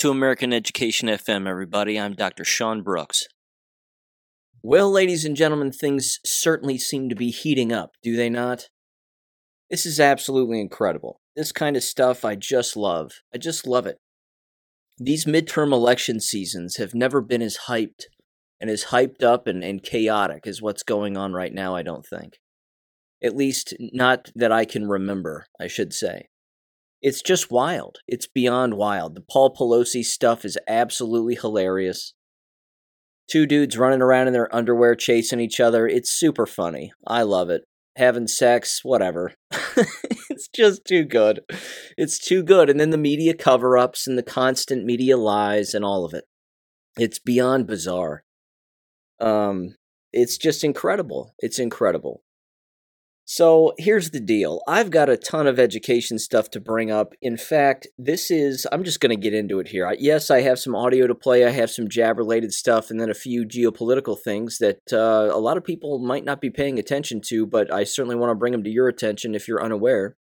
To American Education FM, everybody. I'm Dr. Sean Brooks. Well, ladies and gentlemen, things certainly seem to be heating up, do they not? This is absolutely incredible. This kind of stuff I just love. I just love it. These midterm election seasons have never been as hyped and as hyped up and, and chaotic as what's going on right now, I don't think. At least, not that I can remember, I should say. It's just wild. It's beyond wild. The Paul Pelosi stuff is absolutely hilarious. Two dudes running around in their underwear chasing each other. It's super funny. I love it. Having sex, whatever. it's just too good. It's too good. And then the media cover ups and the constant media lies and all of it. It's beyond bizarre. Um, it's just incredible. It's incredible. So here's the deal. I've got a ton of education stuff to bring up. In fact, this is, I'm just going to get into it here. Yes, I have some audio to play, I have some jab related stuff, and then a few geopolitical things that uh, a lot of people might not be paying attention to, but I certainly want to bring them to your attention if you're unaware.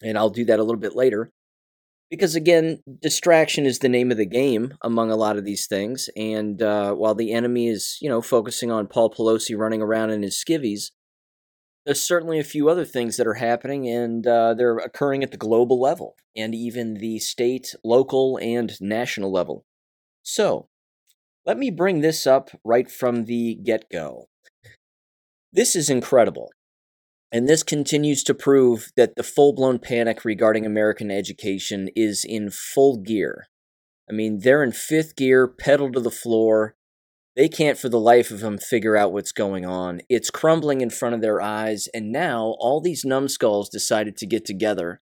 And I'll do that a little bit later. Because again, distraction is the name of the game among a lot of these things. And uh, while the enemy is, you know, focusing on Paul Pelosi running around in his skivvies, there's certainly a few other things that are happening, and uh, they're occurring at the global level and even the state, local, and national level. So, let me bring this up right from the get go. This is incredible. And this continues to prove that the full blown panic regarding American education is in full gear. I mean, they're in fifth gear, pedal to the floor, they can't for the life of them figure out what's going on. It's crumbling in front of their eyes, and now all these numbskulls decided to get together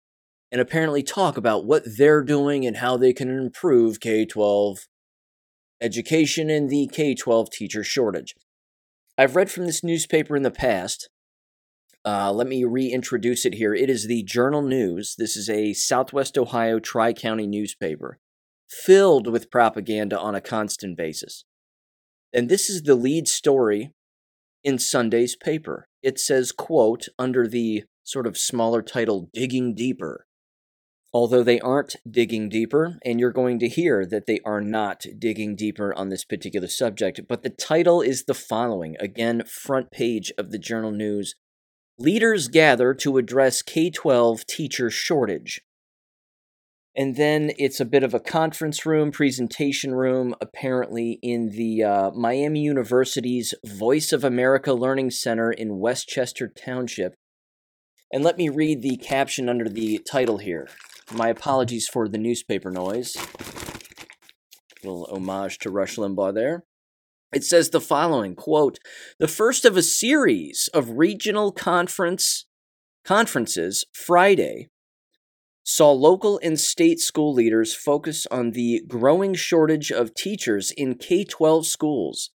and apparently talk about what they're doing and how they can improve K 12 education and the K 12 teacher shortage. I've read from this newspaper in the past. Uh, let me reintroduce it here. It is the Journal News. This is a Southwest Ohio Tri County newspaper filled with propaganda on a constant basis. And this is the lead story in Sunday's paper. It says, quote, under the sort of smaller title, Digging Deeper. Although they aren't digging deeper, and you're going to hear that they are not digging deeper on this particular subject, but the title is the following again, front page of the Journal News Leaders gather to address K 12 teacher shortage. And then it's a bit of a conference room, presentation room, apparently in the uh, Miami University's Voice of America Learning Center in Westchester Township. And let me read the caption under the title here. My apologies for the newspaper noise. A little homage to Rush Limbaugh there. It says the following quote, the first of a series of regional conference conferences Friday saw local and state school leaders focus on the growing shortage of teachers in K 12 schools.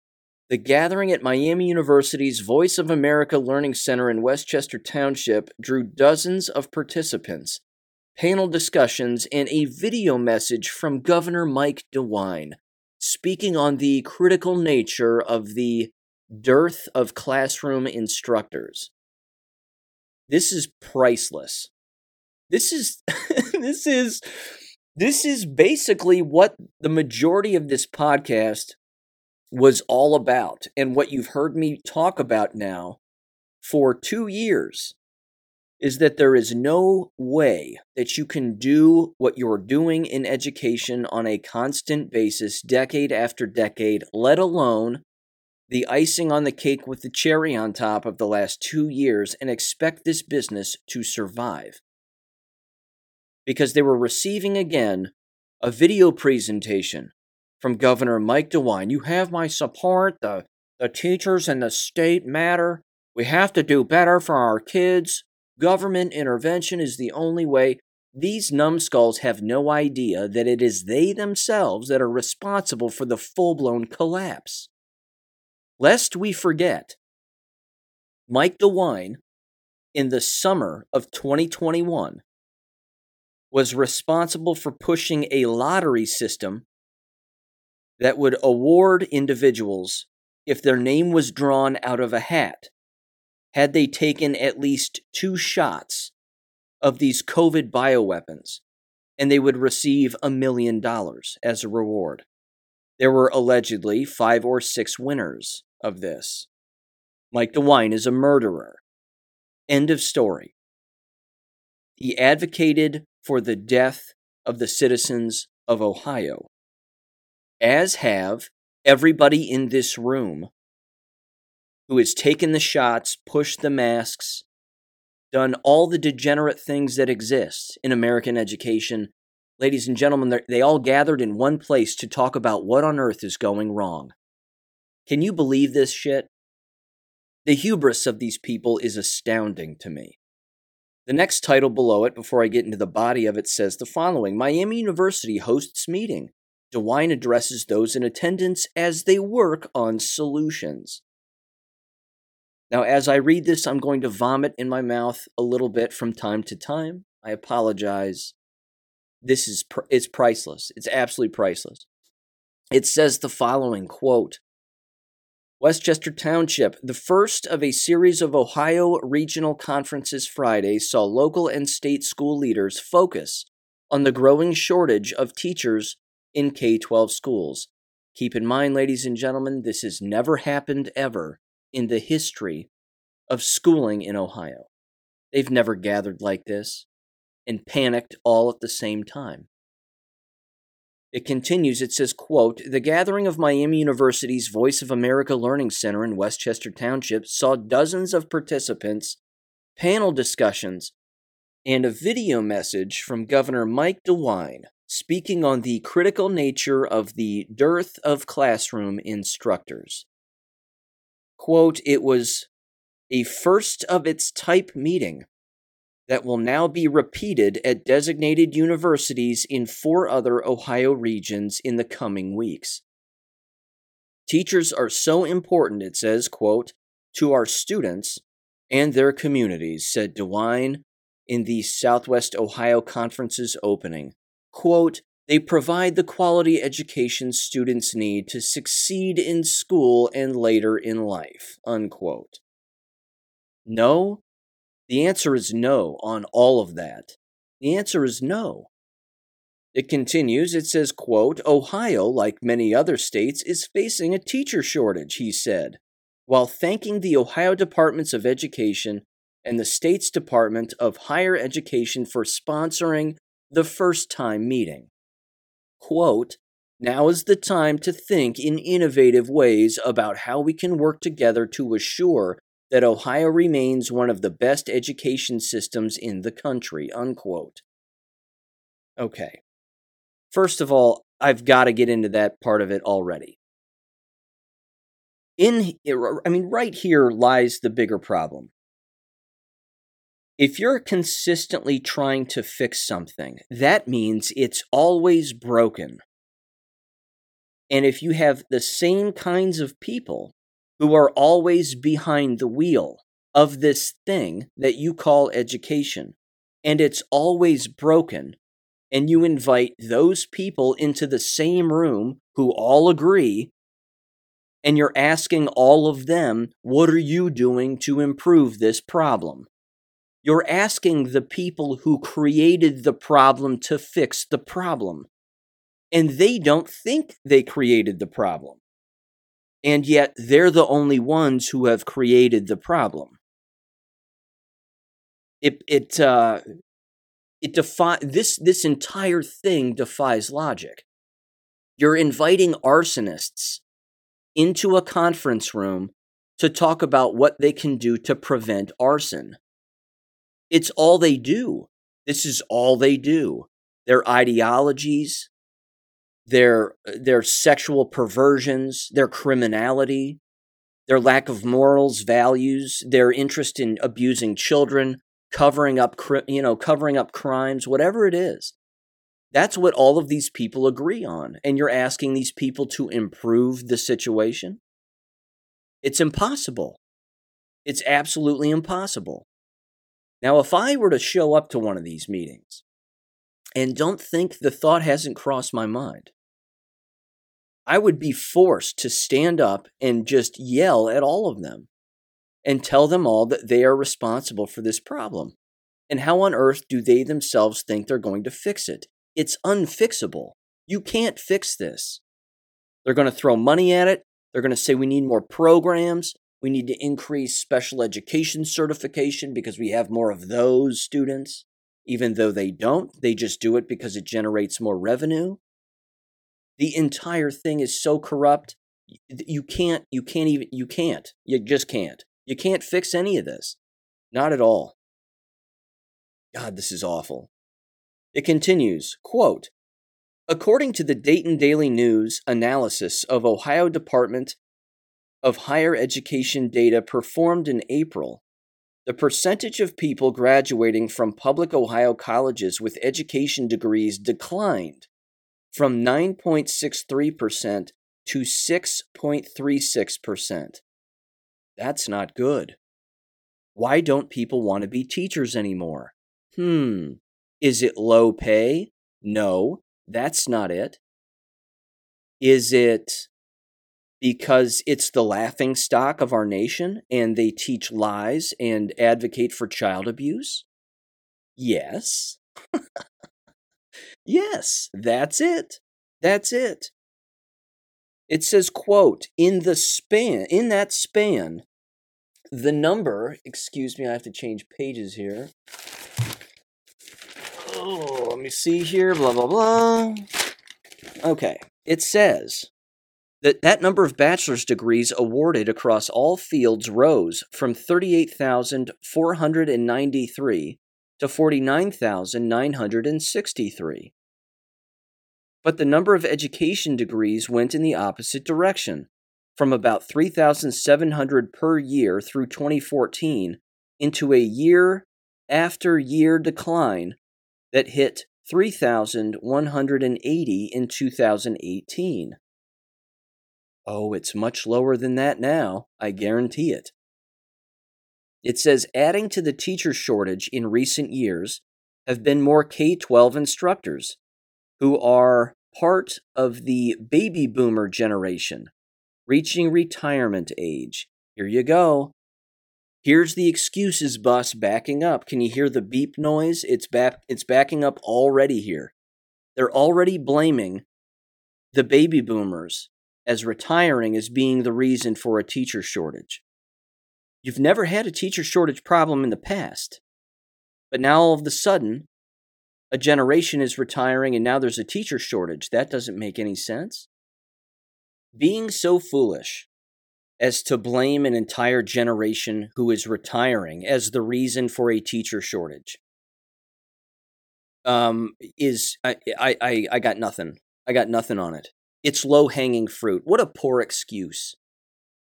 The gathering at Miami University's Voice of America Learning Center in Westchester Township drew dozens of participants, panel discussions, and a video message from Governor Mike DeWine, speaking on the critical nature of the dearth of classroom instructors. This is priceless. This is this is this is basically what the majority of this podcast was all about and what you've heard me talk about now for 2 years is that there is no way that you can do what you're doing in education on a constant basis, decade after decade, let alone the icing on the cake with the cherry on top of the last two years, and expect this business to survive because they were receiving again a video presentation from Governor Mike DeWine. You have my support. The, the teachers and the state matter. We have to do better for our kids. Government intervention is the only way. These numbskulls have no idea that it is they themselves that are responsible for the full blown collapse. Lest we forget, Mike DeWine, in the summer of 2021, was responsible for pushing a lottery system that would award individuals if their name was drawn out of a hat had they taken at least two shots of these COVID bioweapons and they would receive a million dollars as a reward. There were allegedly five or six winners of this. Mike DeWine is a murderer. End of story. He advocated for the death of the citizens of Ohio, as have everybody in this room who has taken the shots, pushed the masks, done all the degenerate things that exist in American education. Ladies and gentlemen, they all gathered in one place to talk about what on earth is going wrong. Can you believe this shit? The hubris of these people is astounding to me. The next title below it, before I get into the body of it, says the following Miami University hosts meeting. DeWine addresses those in attendance as they work on solutions. Now, as I read this, I'm going to vomit in my mouth a little bit from time to time. I apologize. This is pr- it's priceless. It's absolutely priceless. It says the following quote Westchester Township, the first of a series of Ohio regional conferences Friday, saw local and state school leaders focus on the growing shortage of teachers in K 12 schools. Keep in mind, ladies and gentlemen, this has never happened ever in the history of schooling in Ohio. They've never gathered like this and panicked all at the same time. It continues, it says, quote, The gathering of Miami University's Voice of America Learning Center in Westchester Township saw dozens of participants, panel discussions, and a video message from Governor Mike DeWine speaking on the critical nature of the dearth of classroom instructors. Quote, it was a first of its type meeting that will now be repeated at designated universities in four other Ohio regions in the coming weeks. Teachers are so important, it says, quote, to our students and their communities, said DeWine in the Southwest Ohio Conference's opening. Quote, they provide the quality education students need to succeed in school and later in life. Unquote. No, the answer is no on all of that. The answer is no. It continues, it says, quote, Ohio, like many other states, is facing a teacher shortage, he said, while thanking the Ohio Departments of Education and the state's Department of Higher Education for sponsoring the first time meeting. Quote, now is the time to think in innovative ways about how we can work together to assure that Ohio remains one of the best education systems in the country, unquote. Okay. First of all, I've got to get into that part of it already. In I mean right here lies the bigger problem. If you're consistently trying to fix something, that means it's always broken. And if you have the same kinds of people who are always behind the wheel of this thing that you call education, and it's always broken, and you invite those people into the same room who all agree, and you're asking all of them, What are you doing to improve this problem? You're asking the people who created the problem to fix the problem. And they don't think they created the problem and yet they're the only ones who have created the problem. It it uh, it defi- this this entire thing defies logic. You're inviting arsonists into a conference room to talk about what they can do to prevent arson. It's all they do. This is all they do. Their ideologies, their their sexual perversions, their criminality, their lack of morals, values, their interest in abusing children, covering up you know, covering up crimes, whatever it is. That's what all of these people agree on. And you're asking these people to improve the situation? It's impossible. It's absolutely impossible. Now, if I were to show up to one of these meetings and don't think the thought hasn't crossed my mind. I would be forced to stand up and just yell at all of them and tell them all that they are responsible for this problem. And how on earth do they themselves think they're going to fix it? It's unfixable. You can't fix this. They're going to throw money at it. They're going to say we need more programs. We need to increase special education certification because we have more of those students. Even though they don't, they just do it because it generates more revenue. The entire thing is so corrupt. You can't, you can't even, you can't. You just can't. You can't fix any of this. Not at all. God, this is awful. It continues, quote, According to the Dayton Daily News analysis of Ohio Department of Higher Education data performed in April, the percentage of people graduating from public Ohio colleges with education degrees declined from 9.63% to 6.36%. That's not good. Why don't people want to be teachers anymore? Hmm. Is it low pay? No. That's not it. Is it because it's the laughing stock of our nation and they teach lies and advocate for child abuse? Yes. yes, that's it. That's it. It says, quote, in the span, in that span, the number, excuse me, I have to change pages here oh, let me see here, blah, blah, blah. Okay, it says that that number of bachelor's degrees awarded across all fields rose from 38,493 to 49,963. But the number of education degrees went in the opposite direction, from about 3,700 per year through 2014 into a year after year decline that hit 3,180 in 2018. Oh, it's much lower than that now, I guarantee it. It says adding to the teacher shortage in recent years have been more K 12 instructors who are part of the baby boomer generation, reaching retirement age. Here you go. Here's the excuses bus backing up. Can you hear the beep noise? It's back it's backing up already here. They're already blaming the baby boomers as retiring as being the reason for a teacher shortage. You've never had a teacher shortage problem in the past. But now all of a sudden, a generation is retiring and now there's a teacher shortage. That doesn't make any sense. Being so foolish as to blame an entire generation who is retiring as the reason for a teacher shortage um, is I, I, I, I got nothing. I got nothing on it. It's low hanging fruit. What a poor excuse.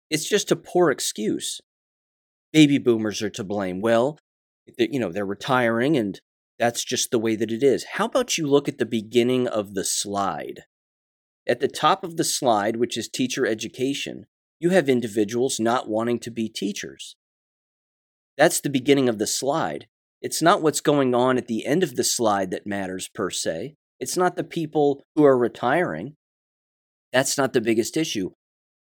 It's just a poor excuse. Baby boomers are to blame. Well, you know, they're retiring and that's just the way that it is. How about you look at the beginning of the slide? At the top of the slide, which is teacher education, you have individuals not wanting to be teachers. That's the beginning of the slide. It's not what's going on at the end of the slide that matters per se. It's not the people who are retiring. That's not the biggest issue.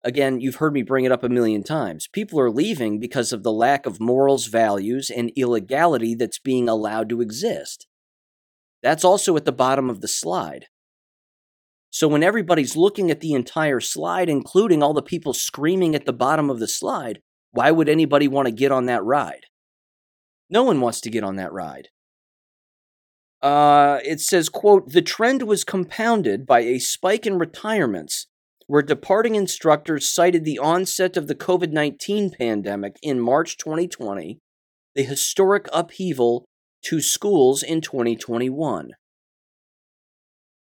Again, you've heard me bring it up a million times. People are leaving because of the lack of morals, values, and illegality that's being allowed to exist. That's also at the bottom of the slide. So when everybody's looking at the entire slide, including all the people screaming at the bottom of the slide, why would anybody want to get on that ride? No one wants to get on that ride. Uh, it says, quote, the trend was compounded by a spike in retirements where departing instructors cited the onset of the COVID 19 pandemic in March 2020, the historic upheaval to schools in 2021.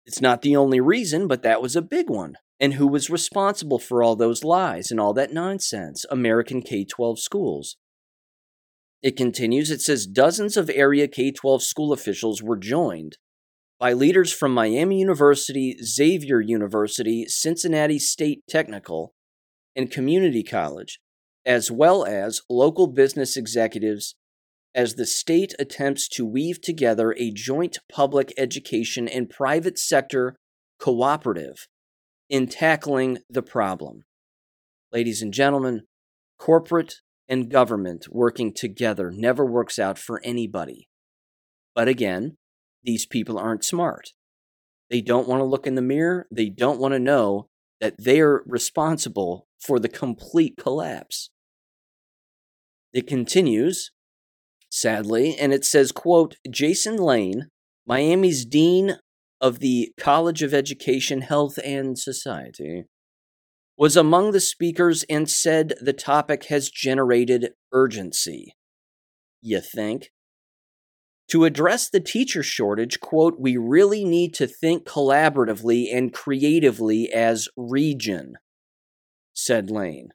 It's not the only reason, but that was a big one. And who was responsible for all those lies and all that nonsense? American K 12 schools. It continues, it says dozens of area K 12 school officials were joined by leaders from Miami University, Xavier University, Cincinnati State Technical, and Community College, as well as local business executives as the state attempts to weave together a joint public education and private sector cooperative in tackling the problem. Ladies and gentlemen, corporate and government working together never works out for anybody. But again, these people aren't smart. They don't want to look in the mirror. They don't want to know that they're responsible for the complete collapse. It continues, sadly, and it says, quote, Jason Lane, Miami's Dean of the College of Education, Health, and Society, was among the speakers and said the topic has generated urgency. You think? To address the teacher shortage, quote, we really need to think collaboratively and creatively as region, said Lane.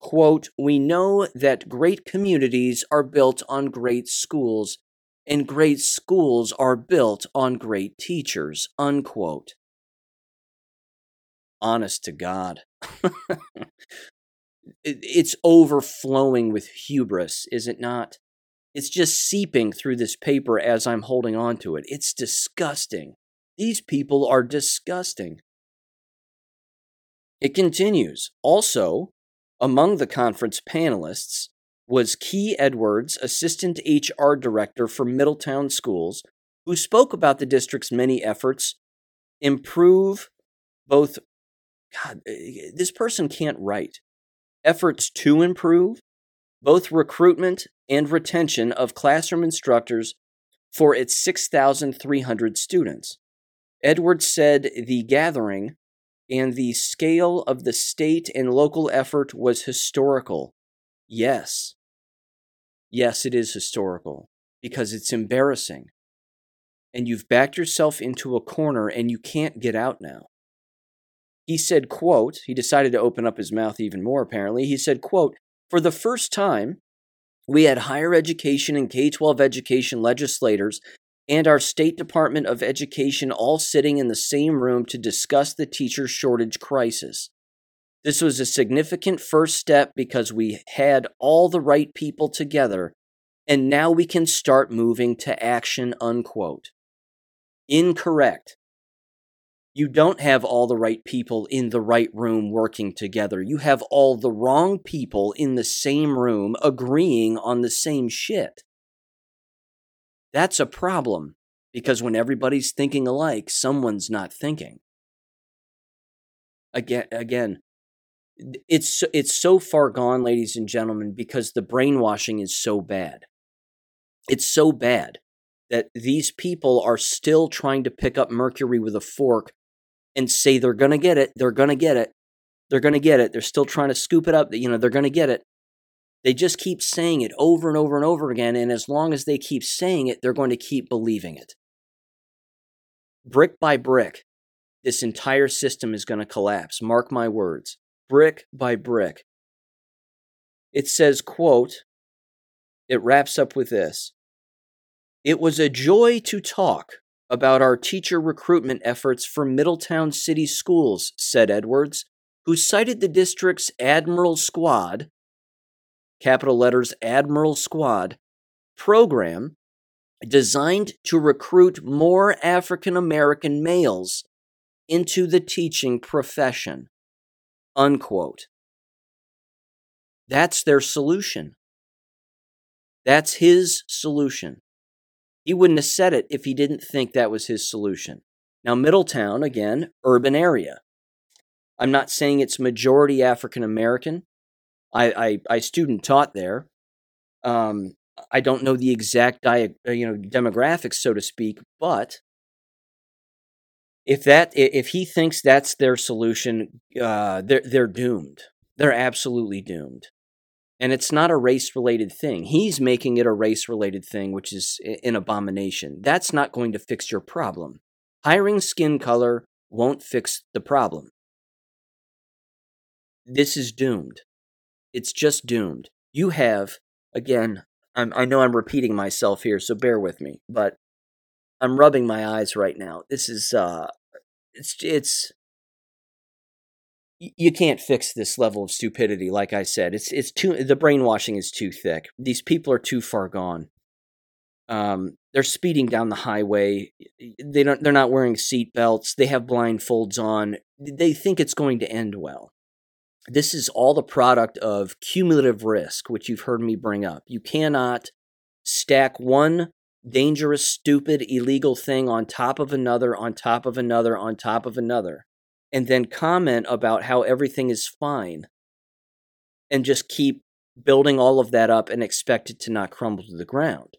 Quote, we know that great communities are built on great schools, and great schools are built on great teachers, unquote. Honest to God. It's overflowing with hubris, is it not? It's just seeping through this paper as I'm holding on to it. It's disgusting. These people are disgusting. It continues. Also, among the conference panelists was Key Edwards, Assistant HR Director for Middletown Schools, who spoke about the district's many efforts improve both God, eh, this person can't write. Efforts to improve both recruitment and retention of classroom instructors for its 6,300 students. Edwards said the gathering and the scale of the state and local effort was historical. Yes. Yes, it is historical because it's embarrassing. And you've backed yourself into a corner and you can't get out now. He said, quote, he decided to open up his mouth even more apparently. He said, quote, for the first time, we had higher education and K 12 education legislators and our State Department of Education all sitting in the same room to discuss the teacher shortage crisis. This was a significant first step because we had all the right people together, and now we can start moving to action. Unquote. Incorrect you don't have all the right people in the right room working together. You have all the wrong people in the same room agreeing on the same shit. That's a problem because when everybody's thinking alike, someone's not thinking. Again, again, it's it's so far gone, ladies and gentlemen, because the brainwashing is so bad. It's so bad that these people are still trying to pick up mercury with a fork and say they're going to get it, they're going to get it, they're going to get it. They're still trying to scoop it up, you know, they're going to get it. They just keep saying it over and over and over again. And as long as they keep saying it, they're going to keep believing it. Brick by brick, this entire system is going to collapse. Mark my words. Brick by brick. It says, quote, it wraps up with this. It was a joy to talk about our teacher recruitment efforts for Middletown City Schools, said Edwards, who cited the district's Admiral Squad, capital letters Admiral Squad, program designed to recruit more African American males into the teaching profession. Unquote. That's their solution. That's his solution. He wouldn't have said it if he didn't think that was his solution. Now, Middletown, again, urban area. I'm not saying it's majority African American. I, I, I student taught there. Um, I don't know the exact dia- uh, you know demographics, so to speak, but if that if he thinks that's their solution, uh, they're they're doomed. They're absolutely doomed and it's not a race related thing. He's making it a race related thing, which is an abomination. That's not going to fix your problem. Hiring skin color won't fix the problem. This is doomed. It's just doomed. You have, again, I'm, I know I'm repeating myself here, so bear with me, but I'm rubbing my eyes right now. This is, uh, it's, it's, you can't fix this level of stupidity like i said. It's it's too the brainwashing is too thick. These people are too far gone. Um, they're speeding down the highway. They don't they're not wearing seat belts. They have blindfolds on. They think it's going to end well. This is all the product of cumulative risk which you've heard me bring up. You cannot stack one dangerous, stupid, illegal thing on top of another, on top of another, on top of another, and then comment about how everything is fine and just keep building all of that up and expect it to not crumble to the ground.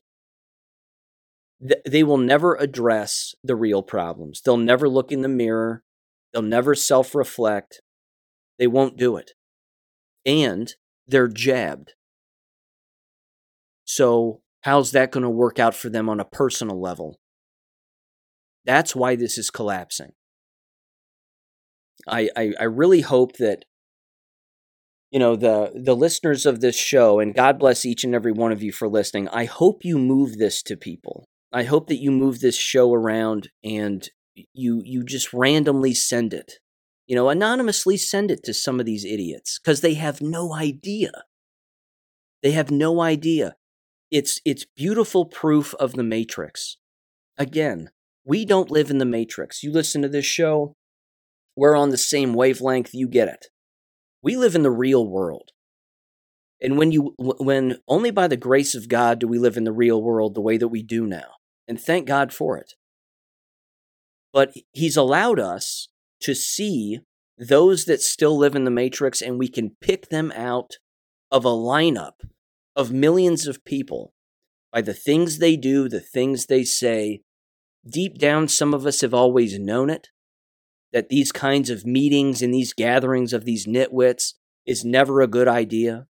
They will never address the real problems. They'll never look in the mirror. They'll never self reflect. They won't do it. And they're jabbed. So, how's that going to work out for them on a personal level? That's why this is collapsing. I, I, I really hope that you know the the listeners of this show and god bless each and every one of you for listening i hope you move this to people. I hope that you move this show around and you you just randomly send it. You know anonymously send it to some of these idiots cuz they have no idea. They have no idea. It's it's beautiful proof of the matrix. Again we don't live in the matrix. You listen to this show we're on the same wavelength you get it we live in the real world. And when you when only by the grace of God do we live in the real world the way that we do now. And thank God for it. But he's allowed us to see those that still live in the matrix and we can pick them out of a lineup of millions of people by the things they do, the things they say. Deep down, some of us have always known it that these kinds of meetings and these gatherings of these nitwits is never a good idea.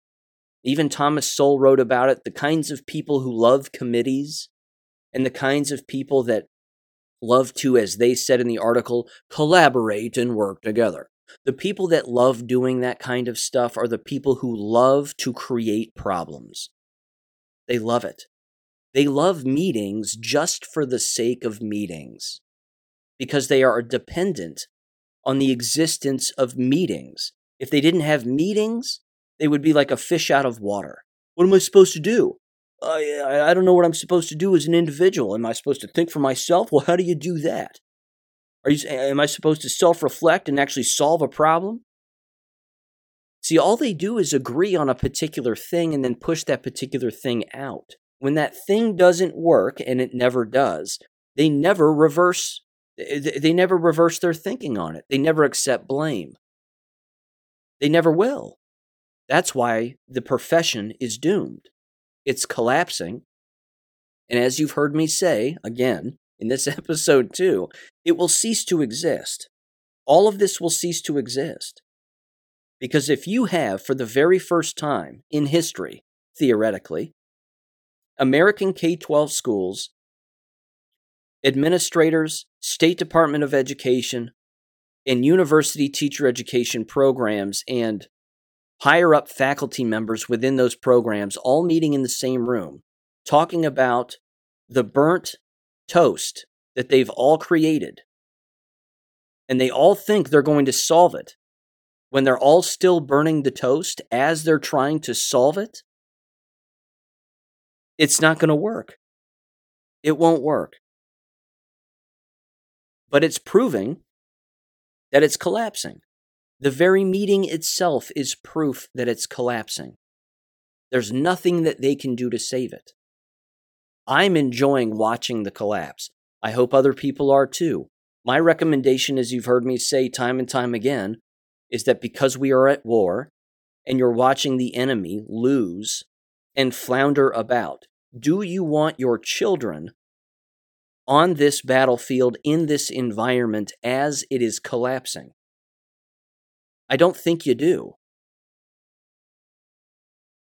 Even Thomas Sowell wrote about it the kinds of people who love committees and the kinds of people that love to, as they said in the article, collaborate and work together. The people that love doing that kind of stuff are the people who love to create problems. They love it. They love meetings just for the sake of meetings because they are dependent on the existence of meetings. If they didn't have meetings, they would be like a fish out of water. What am I supposed to do? I, I don't know what I'm supposed to do as an individual. Am I supposed to think for myself? Well, how do you do that? Are you, am I supposed to self reflect and actually solve a problem? See, all they do is agree on a particular thing and then push that particular thing out. When that thing doesn't work, and it never does, they never reverse they never reverse their thinking on it. They never accept blame. They never will. That's why the profession is doomed. It's collapsing. And as you've heard me say again in this episode too, it will cease to exist. All of this will cease to exist. Because if you have, for the very first time in history, theoretically, American K 12 schools administrators, State Department of Education, and university teacher education programs and higher up faculty members within those programs all meeting in the same room, talking about the burnt toast that they've all created. And they all think they're going to solve it when they're all still burning the toast as they're trying to solve it. It's not going to work. It won't work but it's proving that it's collapsing. The very meeting itself is proof that it's collapsing. There's nothing that they can do to save it. I'm enjoying watching the collapse. I hope other people are too. My recommendation, as you've heard me say time and time again, is that because we are at war and you're watching the enemy lose and flounder about, do you want your children on this battlefield in this environment as it is collapsing? I don't think you do.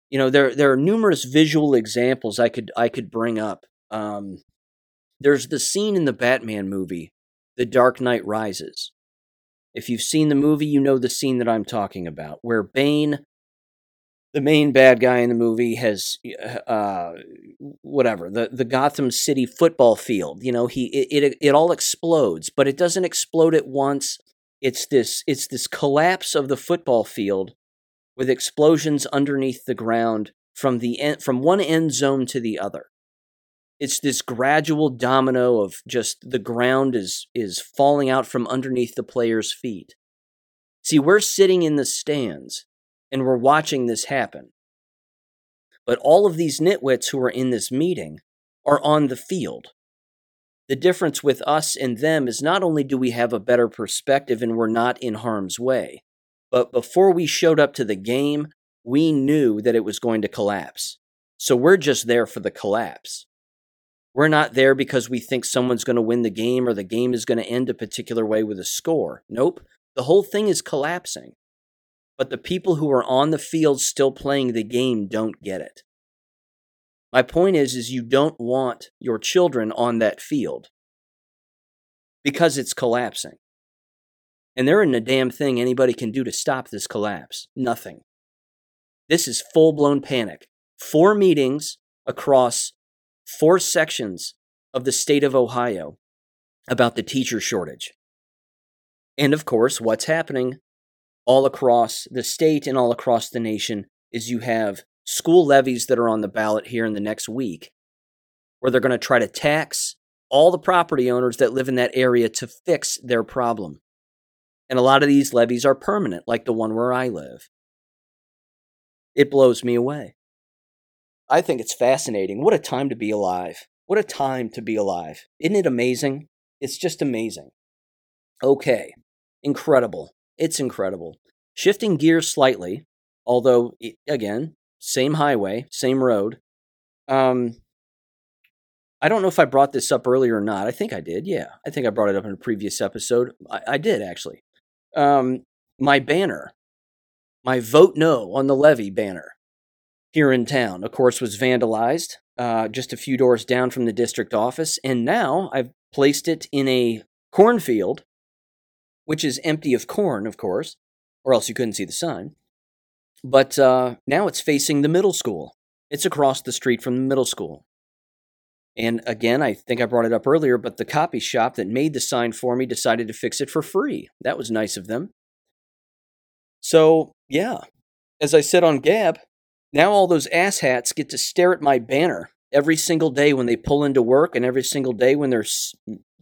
You know, there there are numerous visual examples I could I could bring up. Um, there's the scene in the Batman movie, The Dark Knight Rises. If you've seen the movie, you know the scene that I'm talking about, where Bane the main bad guy in the movie has uh, whatever the the Gotham City football field. You know, he it, it it all explodes, but it doesn't explode at once. It's this it's this collapse of the football field with explosions underneath the ground from the end, from one end zone to the other. It's this gradual domino of just the ground is is falling out from underneath the players' feet. See, we're sitting in the stands and we're watching this happen. But all of these nitwits who are in this meeting are on the field. The difference with us and them is not only do we have a better perspective and we're not in harm's way, but before we showed up to the game, we knew that it was going to collapse. So we're just there for the collapse. We're not there because we think someone's going to win the game or the game is going to end a particular way with a score. Nope. The whole thing is collapsing. But the people who are on the field still playing the game don't get it. My point is is you don't want your children on that field because it's collapsing. And there isn't a damn thing anybody can do to stop this collapse. Nothing. This is full blown panic. Four meetings across four sections of the state of Ohio about the teacher shortage. And of course, what's happening all across the state and all across the nation is you have school levies that are on the ballot here in the next week, where they're going to try to tax all the property owners that live in that area to fix their problem. And a lot of these levies are permanent, like the one where I live. It blows me away. I think it's fascinating. What a time to be alive. What a time to be alive. Isn't it amazing? It's just amazing. Okay, incredible. It's incredible. Shifting gears slightly, although, again, same highway, same road. Um, I don't know if I brought this up earlier or not. I think I did. Yeah, I think I brought it up in a previous episode. I, I did actually. Um, my banner, my vote no on the levy banner here in town, of course, was vandalized uh, just a few doors down from the district office, and now I've placed it in a cornfield, which is empty of corn, of course, or else you couldn't see the sign. But uh, now it's facing the middle school. It's across the street from the middle school. And again, I think I brought it up earlier, but the copy shop that made the sign for me decided to fix it for free. That was nice of them. So, yeah, as I said on Gab, now all those asshats get to stare at my banner every single day when they pull into work and every single day when they're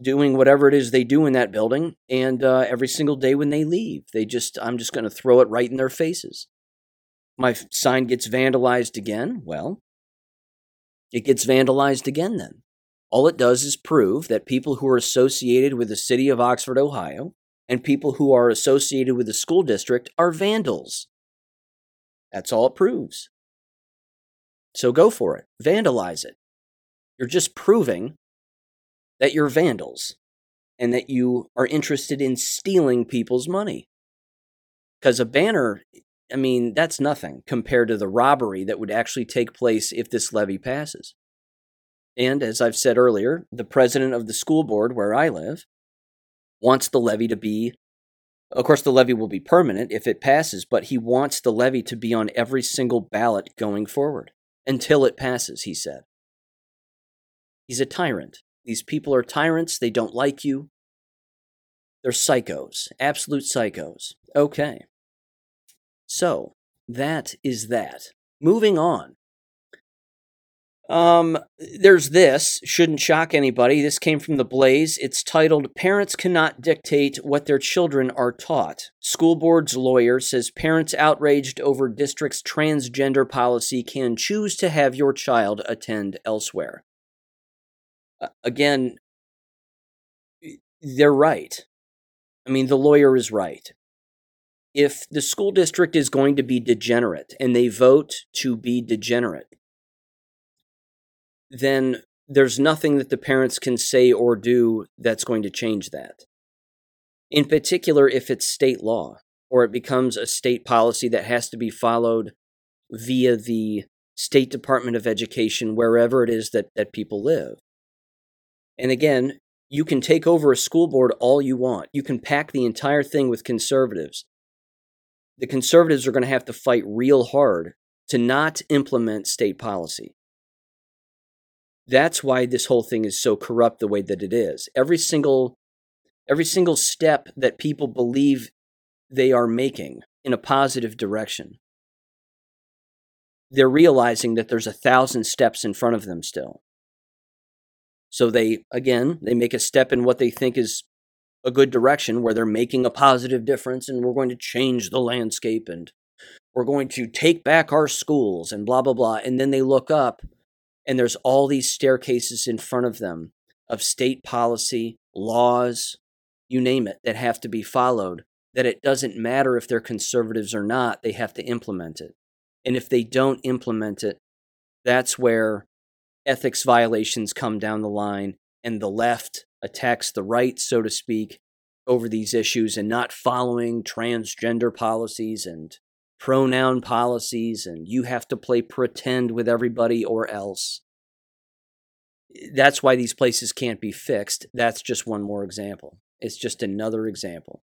doing whatever it is they do in that building and uh, every single day when they leave. They just, I'm just going to throw it right in their faces my sign gets vandalized again, well, it gets vandalized again then. All it does is prove that people who are associated with the city of Oxford, Ohio, and people who are associated with the school district are vandals. That's all it proves. So go for it, vandalize it. You're just proving that you're vandals and that you are interested in stealing people's money. Because a banner I mean, that's nothing compared to the robbery that would actually take place if this levy passes. And as I've said earlier, the president of the school board where I live wants the levy to be, of course, the levy will be permanent if it passes, but he wants the levy to be on every single ballot going forward until it passes, he said. He's a tyrant. These people are tyrants. They don't like you. They're psychos, absolute psychos. Okay. So, that is that. Moving on. Um, there's this, shouldn't shock anybody. This came from the Blaze. It's titled Parents Cannot Dictate What Their Children Are Taught. School board's lawyer says parents outraged over district's transgender policy can choose to have your child attend elsewhere. Again, they're right. I mean, the lawyer is right if the school district is going to be degenerate and they vote to be degenerate, then there's nothing that the parents can say or do that's going to change that. In particular, if it's state law or it becomes a state policy that has to be followed via the State Department of Education, wherever it is that, that people live. And again, you can take over a school board all you want. You can pack the entire thing with conservatives the conservatives are going to have to fight real hard to not implement state policy. That's why this whole thing is so corrupt the way that it is. Every single every single step that people believe they are making in a positive direction, they're realizing that there's a thousand steps in front of them still. So they, again, they make a step in what they think is a good direction where they're making a positive difference and we're going to change the landscape and we're going to take back our schools and blah blah blah and then they look up and there's all these staircases in front of them of state policy, laws, you name it, that have to be followed, that it doesn't matter if they're conservatives or not, they have to implement it. And if they don't implement it, that's where ethics violations come down the line and the left attacks the right, so to speak, over these issues and not following transgender policies and pronoun policies and you have to play pretend with everybody or else. That's why these places can't be fixed. That's just one more example. It's just another example.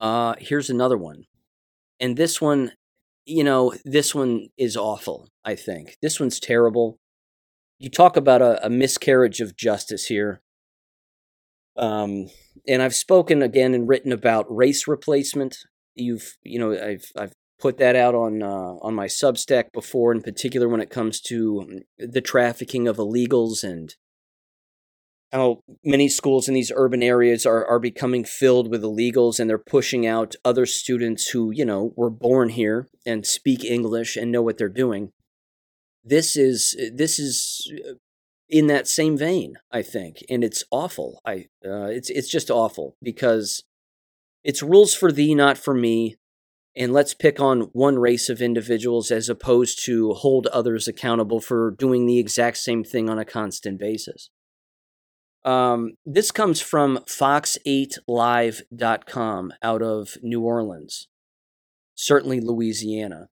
Uh, here's another one. And this one, you know, this one is awful, I think. This one's terrible. You talk about a, a miscarriage of justice here. Um, and I've spoken again and written about race replacement. You've, you know, I've I've put that out on uh, on my Substack before, in particular when it comes to mm, the trafficking of illegals and how many schools in these urban areas are, are becoming filled with illegals and they're pushing out other students who, you know, were born here and speak English and know what they're doing. This is this is uh, in that same vein, I think, and it's awful. I uh, it's it's just awful because it's rules for thee, not for me, and let's pick on one race of individuals as opposed to hold others accountable for doing the exact same thing on a constant basis. Um, this comes from fox8live.com out of New Orleans, certainly Louisiana.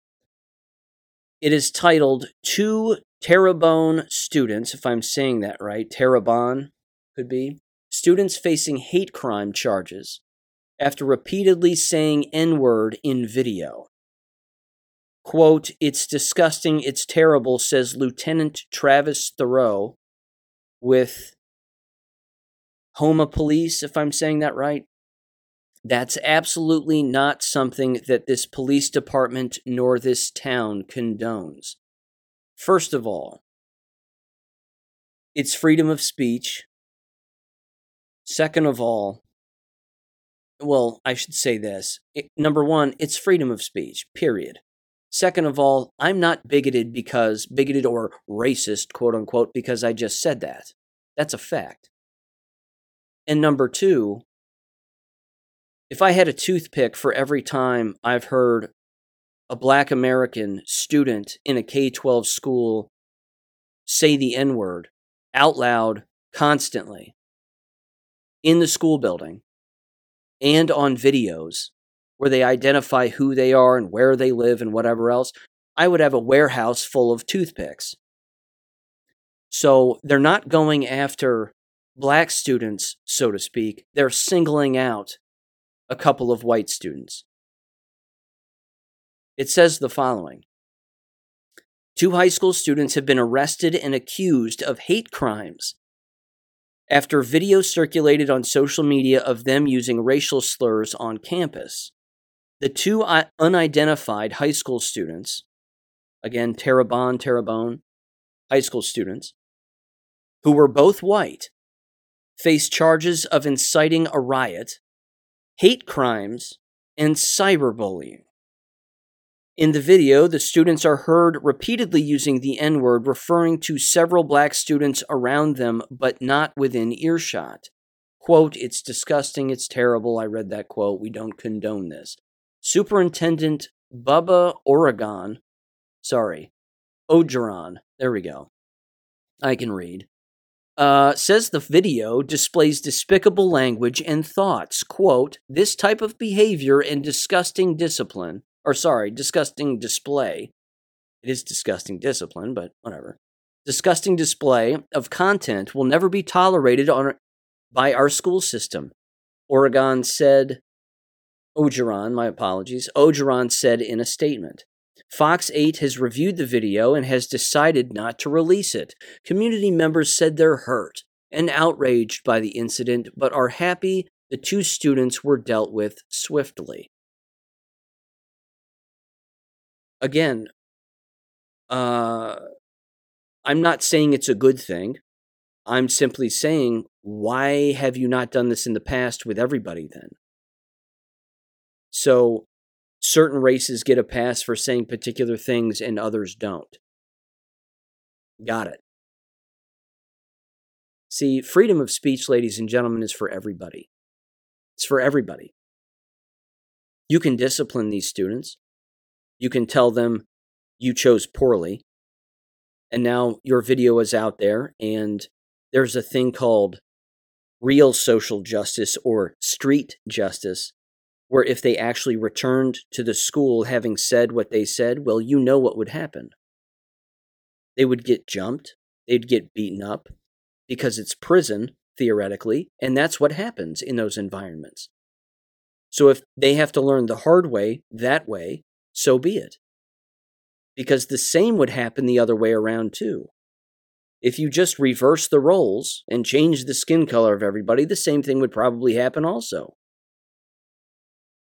It is titled Two Terrebonne Students, if I'm saying that right, Terrebonne could be, students facing hate crime charges after repeatedly saying N word in video. Quote, It's disgusting, it's terrible, says Lieutenant Travis Thoreau with Houma Police, if I'm saying that right. That's absolutely not something that this police department nor this town condones. First of all, it's freedom of speech. Second of all, well, I should say this. It, number one, it's freedom of speech, period. Second of all, I'm not bigoted because, bigoted or racist, quote unquote, because I just said that. That's a fact. And number two, if I had a toothpick for every time I've heard a black American student in a K 12 school say the N word out loud constantly in the school building and on videos where they identify who they are and where they live and whatever else, I would have a warehouse full of toothpicks. So they're not going after black students, so to speak, they're singling out a couple of white students. It says the following Two high school students have been arrested and accused of hate crimes after video circulated on social media of them using racial slurs on campus. The two uh, unidentified high school students, again, Terabon, Terrebonne, high school students, who were both white, face charges of inciting a riot, hate crimes, and cyberbullying. In the video, the students are heard repeatedly using the N word, referring to several black students around them, but not within earshot. Quote, it's disgusting, it's terrible. I read that quote. We don't condone this. Superintendent Bubba Oregon, sorry, Orgeron, there we go. I can read uh, says the video displays despicable language and thoughts. Quote, this type of behavior and disgusting discipline, or sorry, disgusting display. It is disgusting discipline, but whatever. Disgusting display of content will never be tolerated on, by our school system. Oregon said, Orgeron, my apologies, Orgeron said in a statement. Fox 8 has reviewed the video and has decided not to release it. Community members said they're hurt and outraged by the incident, but are happy the two students were dealt with swiftly. Again, uh, I'm not saying it's a good thing. I'm simply saying, why have you not done this in the past with everybody then? So certain races get a pass for saying particular things and others don't. Got it. See, freedom of speech, ladies and gentlemen, is for everybody. It's for everybody. You can discipline these students. You can tell them you chose poorly. And now your video is out there, and there's a thing called real social justice or street justice, where if they actually returned to the school having said what they said, well, you know what would happen. They would get jumped, they'd get beaten up, because it's prison, theoretically, and that's what happens in those environments. So if they have to learn the hard way, that way, so be it. Because the same would happen the other way around, too. If you just reverse the roles and change the skin color of everybody, the same thing would probably happen also.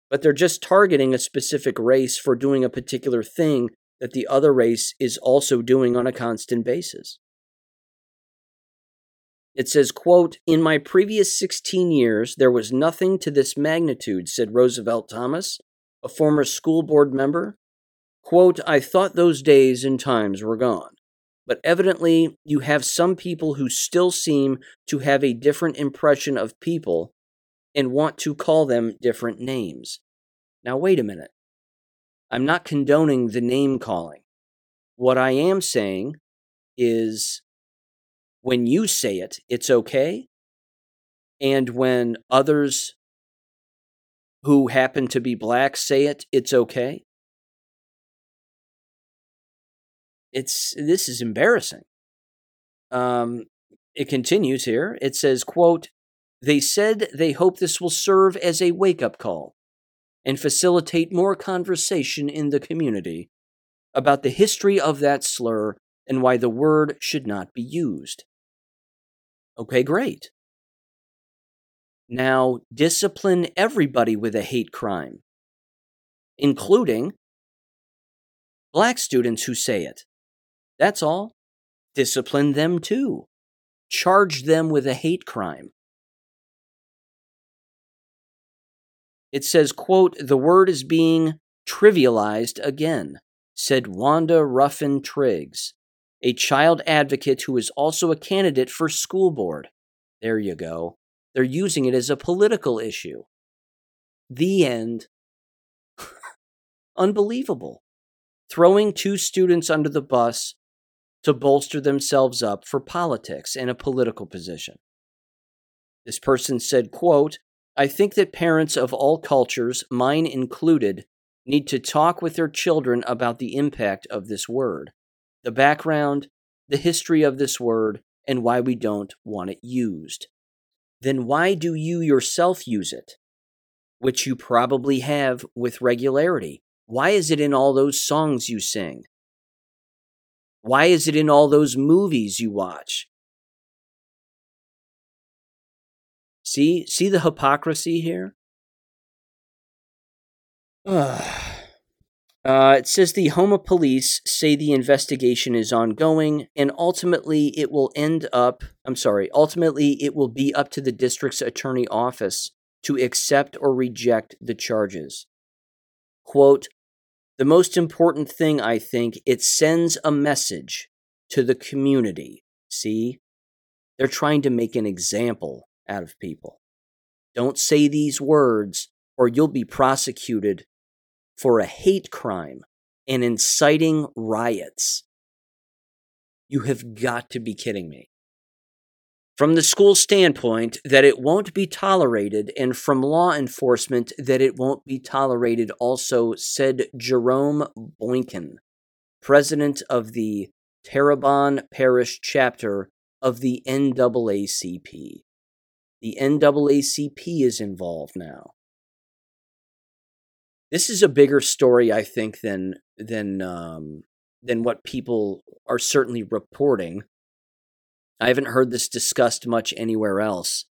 But they're just targeting a specific race for doing a particular thing that the other race is also doing on a constant basis. It says, quote, In my previous 16 years, there was nothing to this magnitude, said Roosevelt Thomas, a former school board member. Quote, I thought those days and times were gone. But evidently, you have some people who still seem to have a different impression of people and want to call them different names. Now, wait a minute. I'm not condoning the name calling. What I am saying is when you say it, it's okay. And when others who happen to be black say it, it's okay. It's this is embarrassing. Um, it continues here. It says, quote, they said they hope this will serve as a wake up call and facilitate more conversation in the community about the history of that slur and why the word should not be used. Okay, great. Now, discipline everybody with a hate crime, including black students who say it. That's all. Discipline them too. Charge them with a hate crime. It says, quote, the word is being trivialized again, said Wanda Ruffin Triggs, a child advocate who is also a candidate for school board. There you go. They're using it as a political issue. The end. Unbelievable. Throwing two students under the bus to bolster themselves up for politics and a political position. This person said, quote, I think that parents of all cultures, mine included, need to talk with their children about the impact of this word the background, the history of this word, and why we don't want it used. Then why do you yourself use it? Which you probably have with regularity. Why is it in all those songs you sing? Why is it in all those movies you watch? See, see the hypocrisy here? Uh, it says the Houma police say the investigation is ongoing, and ultimately it will end up. I'm sorry. Ultimately, it will be up to the district's attorney office to accept or reject the charges. Quote: The most important thing, I think, it sends a message to the community. See, they're trying to make an example out of people. Don't say these words, or you'll be prosecuted for a hate crime and inciting riots. You have got to be kidding me. From the school standpoint, that it won't be tolerated, and from law enforcement, that it won't be tolerated, also said Jerome Boykin, president of the Terrebonne Parish chapter of the NAACP. The NAACP is involved now this is a bigger story, I think, than than um, than what people are certainly reporting. I haven't heard this discussed much anywhere else.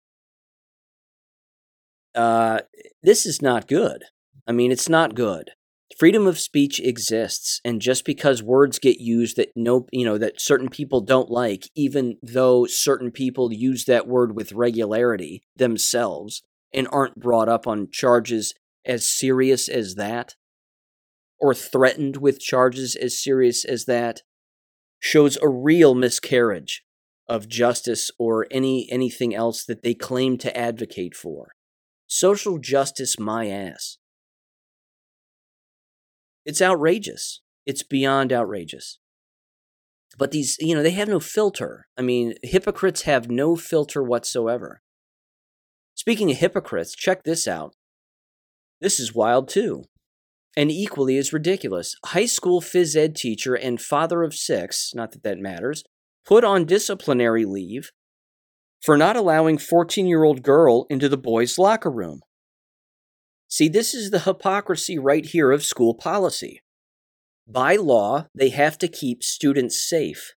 Uh, this is not good. I mean, it's not good. Freedom of speech exists, and just because words get used that no, you know, that certain people don't like, even though certain people use that word with regularity themselves and aren't brought up on charges as serious as that, or threatened with charges as serious as that, shows a real miscarriage of justice or any anything else that they claim to advocate for. Social justice my ass. It's outrageous. It's beyond outrageous. But these, you know, they have no filter. I mean, hypocrites have no filter whatsoever. Speaking of hypocrites, check this out. This is wild too, and equally as ridiculous. High school phys ed teacher and father of six, not that that matters, put on disciplinary leave for not allowing 14 year old girl into the boys' locker room. See, this is the hypocrisy right here of school policy. By law, they have to keep students safe.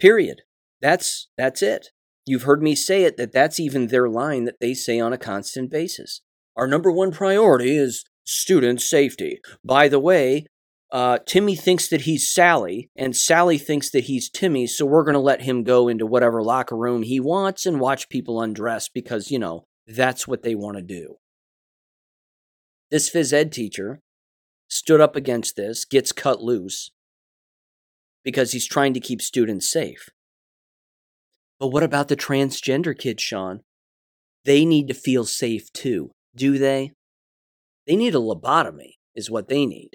Period. That's that's it. You've heard me say it that that's even their line that they say on a constant basis. Our number one priority is student safety. By the way, uh, Timmy thinks that he's Sally, and Sally thinks that he's Timmy, so we're going to let him go into whatever locker room he wants and watch people undress because, you know, that's what they want to do. This phys ed teacher stood up against this, gets cut loose because he's trying to keep students safe. But what about the transgender kids, Sean? They need to feel safe too, do they? They need a lobotomy, is what they need,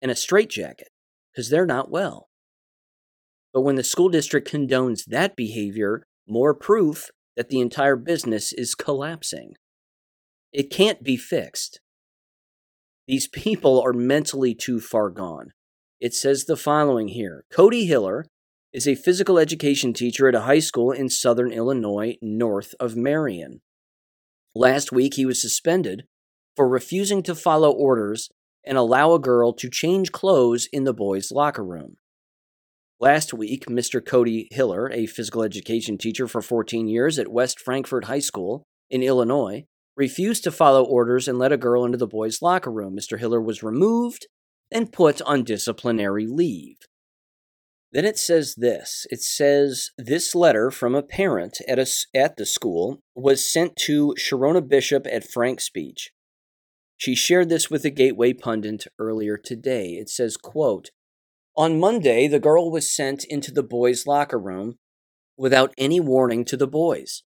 and a straitjacket, because they're not well. But when the school district condones that behavior, more proof that the entire business is collapsing. It can't be fixed. These people are mentally too far gone. It says the following here Cody Hiller is a physical education teacher at a high school in southern Illinois, north of Marion. Last week, he was suspended for refusing to follow orders and allow a girl to change clothes in the boys' locker room. Last week, Mr. Cody Hiller, a physical education teacher for 14 years at West Frankfort High School in Illinois, refused to follow orders and let a girl into the boys' locker room. Mr. Hiller was removed and put on disciplinary leave. Then it says this it says, This letter from a parent at, a, at the school was sent to Sharona Bishop at Frank Speech. She shared this with the Gateway Pundit earlier today. It says, quote, On Monday, the girl was sent into the boys' locker room without any warning to the boys.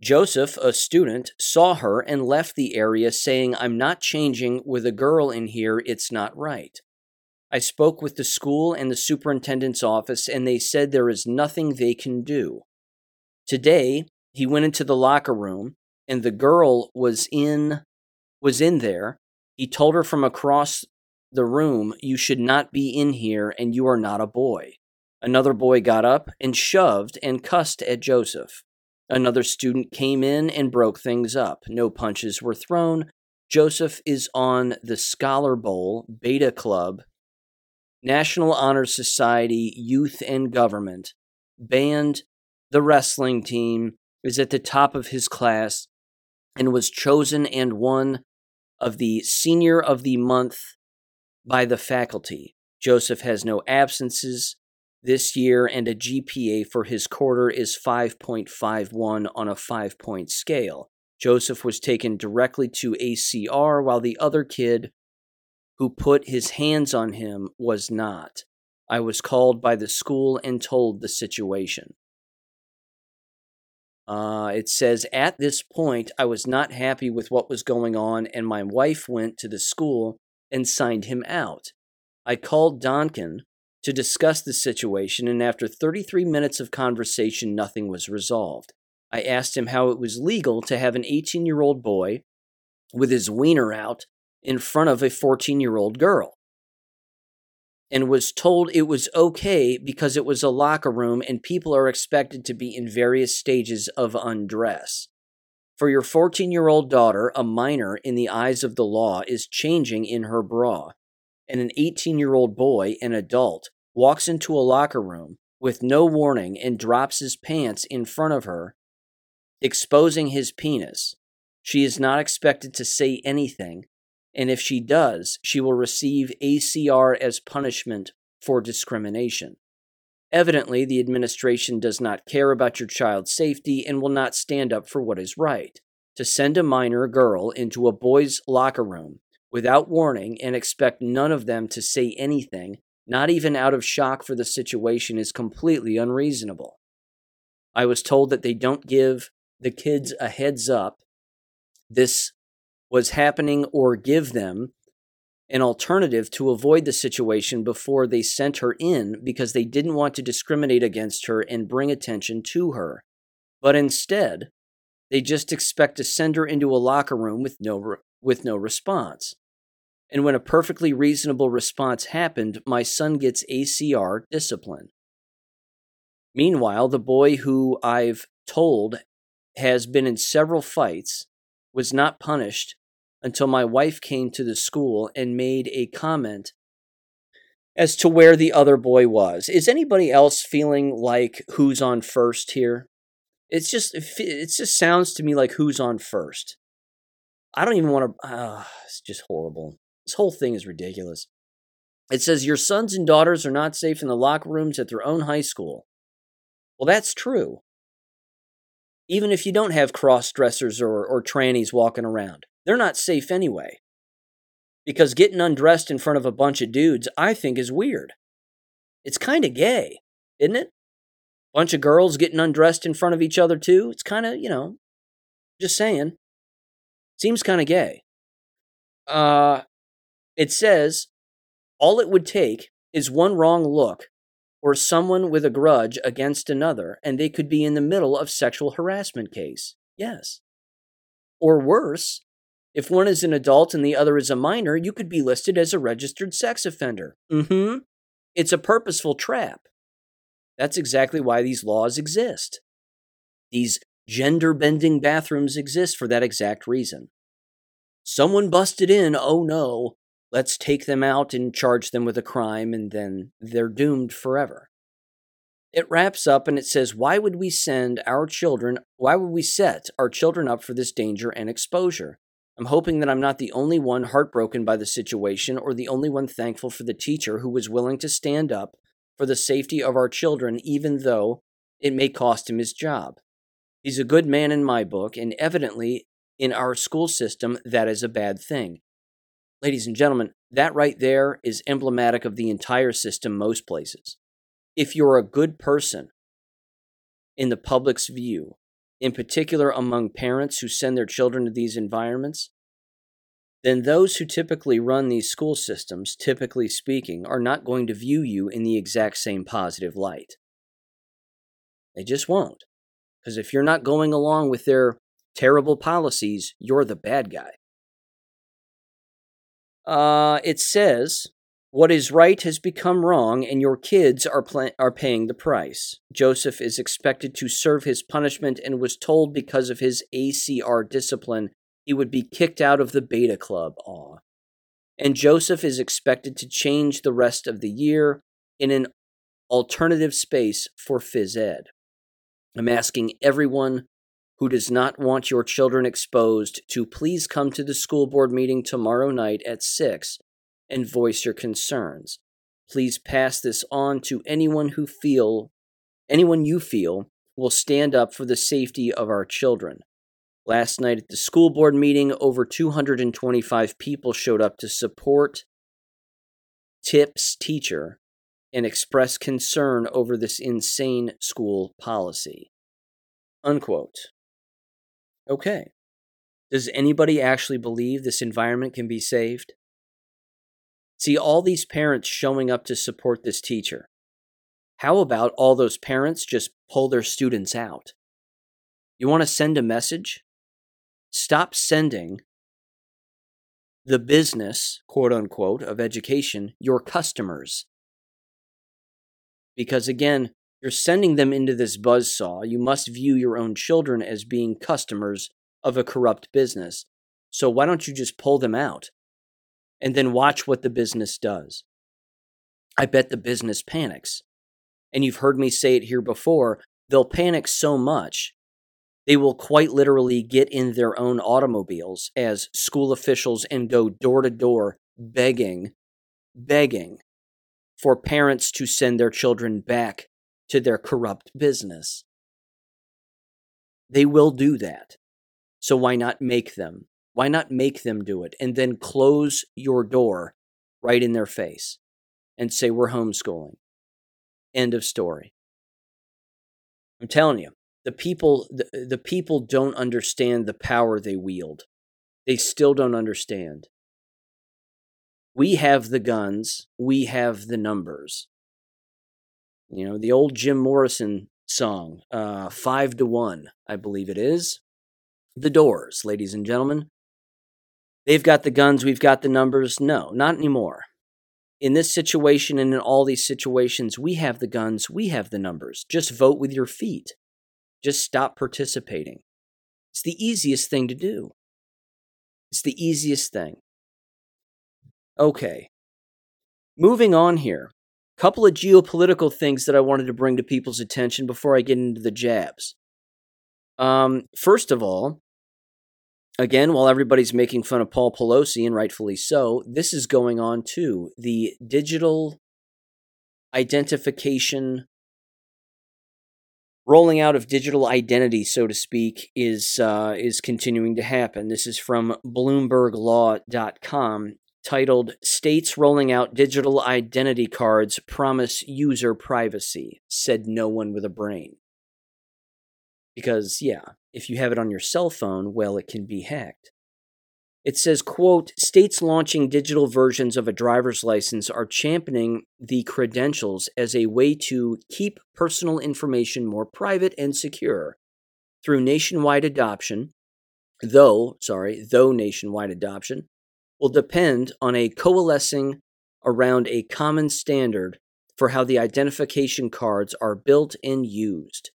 Joseph, a student, saw her and left the area saying, I'm not changing with a girl in here, it's not right. I spoke with the school and the superintendent's office, and they said there is nothing they can do. Today, he went into the locker room, and the girl was in was in there. He told her from across the room, You should not be in here, and you are not a boy. Another boy got up and shoved and cussed at Joseph. Another student came in and broke things up. No punches were thrown. Joseph is on the Scholar Bowl, Beta Club, National Honor Society, Youth and Government. Band, the wrestling team, is at the top of his class and was chosen and won of the Senior of the Month by the faculty. Joseph has no absences this year, and a GPA for his quarter is 5.51 on a five point scale. Joseph was taken directly to ACR, while the other kid who put his hands on him was not. I was called by the school and told the situation. Uh, it says, At this point, I was not happy with what was going on, and my wife went to the school and signed him out. I called Donkin, to discuss the situation, and after 33 minutes of conversation, nothing was resolved. I asked him how it was legal to have an 18 year old boy with his wiener out in front of a 14 year old girl and was told it was okay because it was a locker room and people are expected to be in various stages of undress. For your 14 year old daughter, a minor in the eyes of the law is changing in her bra, and an 18 year old boy, an adult, walks into a locker room with no warning and drops his pants in front of her, exposing his penis. She is not expected to say anything, and if she does, she will receive ACR as punishment for discrimination. Evidently, the administration does not care about your child's safety and will not stand up for what is right. To send a minor girl into a boys' locker room without warning and expect none of them to say anything not even out of shock for the situation, is completely unreasonable. I was told that they don't give the kids a heads up this was happening or give them an alternative to avoid the situation before they sent her in because they didn't want to discriminate against her and bring attention to her. But instead, they just expect to send her into a locker room with no re- with no response. And when a perfectly reasonable response happened, my son gets ACR discipline. Meanwhile, the boy who I've told has been in several fights was not punished until my wife came to the school and made a comment as to where the other boy was. Is anybody else feeling like who's on first here? It's just it just sounds to me like who's on first. I don't even want to. Uh, it's just horrible. This whole thing is ridiculous. It says your sons and daughters are not safe in the locker rooms at their own high school. Well, that's true. Even if you don't have cross dressers or, or trannies walking around, they're not safe anyway. Because getting undressed in front of a bunch of dudes, I think, is weird. It's kind of gay, isn't it? Bunch of girls getting undressed in front of each other, too. It's kind of, you know, just saying. Seems kind of gay. Uh, it says all it would take is one wrong look or someone with a grudge against another, and they could be in the middle of sexual harassment case. Yes. Or worse, if one is an adult and the other is a minor, you could be listed as a registered sex offender. Mm-hmm. It's a purposeful trap. That's exactly why these laws exist. These gender bending bathrooms exist for that exact reason. Someone busted in, oh no, let's take them out and charge them with a crime, and then they're doomed forever. It wraps up and it says, Why would we send our children, why would we set our children up for this danger and exposure? I'm hoping that I'm not the only one heartbroken by the situation or the only one thankful for the teacher who was willing to stand up for the safety of our children, even though it may cost him his job. He's a good man in my book, and evidently, in our school system, that is a bad thing. Ladies and gentlemen, that right there is emblematic of the entire system, most places. If you're a good person in the public's view, in particular among parents who send their children to these environments, then those who typically run these school systems, typically speaking, are not going to view you in the exact same positive light. They just won't. Because if you're not going along with their terrible policies, you're the bad guy. Uh, it says what is right has become wrong, and your kids are, pl- are paying the price. Joseph is expected to serve his punishment and was told because of his ACR discipline he would be kicked out of the beta club. Aw. And Joseph is expected to change the rest of the year in an alternative space for phys ed. I'm asking everyone who does not want your children exposed to please come to the school board meeting tomorrow night at 6 and voice your concerns. Please pass this on to anyone who feel anyone you feel will stand up for the safety of our children. Last night at the school board meeting, over 225 people showed up to support Tip's teacher and express concern over this insane school policy. Unquote. Okay. Does anybody actually believe this environment can be saved? See all these parents showing up to support this teacher. How about all those parents just pull their students out? You want to send a message? Stop sending the business, quote unquote, of education your customers. Because again, you're sending them into this buzz saw. You must view your own children as being customers of a corrupt business. So why don't you just pull them out and then watch what the business does? I bet the business panics. And you've heard me say it here before. They'll panic so much, they will quite literally get in their own automobiles as school officials and go door to door begging, begging for parents to send their children back to their corrupt business. They will do that. So why not make them? Why not make them do it and then close your door right in their face? and say we're homeschooling. End of story. I'm telling you, the people the, the people don't understand the power they wield. They still don't understand. We have the guns, we have the numbers. You know, the old Jim Morrison song, uh, Five to One, I believe it is. The Doors, ladies and gentlemen. They've got the guns, we've got the numbers. No, not anymore. In this situation and in all these situations, we have the guns, we have the numbers. Just vote with your feet. Just stop participating. It's the easiest thing to do. It's the easiest thing. Okay. Moving on here. Couple of geopolitical things that I wanted to bring to people's attention before I get into the jabs. Um, first of all, again, while everybody's making fun of Paul Pelosi, and rightfully so, this is going on too. The digital identification rolling out of digital identity, so to speak, is uh, is continuing to happen. This is from BloombergLaw.com, titled "States Rolling Out Digital Identity Cards Promise User Privacy," said no one with a brain. Because yeah, if you have it on your cell phone, well, it can be hacked. It says, quote, states launching digital versions of a driver's license are championing the credentials as a way to keep personal information more private and secure through nationwide adoption, though, sorry, though nationwide adoption will depend on a coalescing around a common standard for how the identification cards are built and used.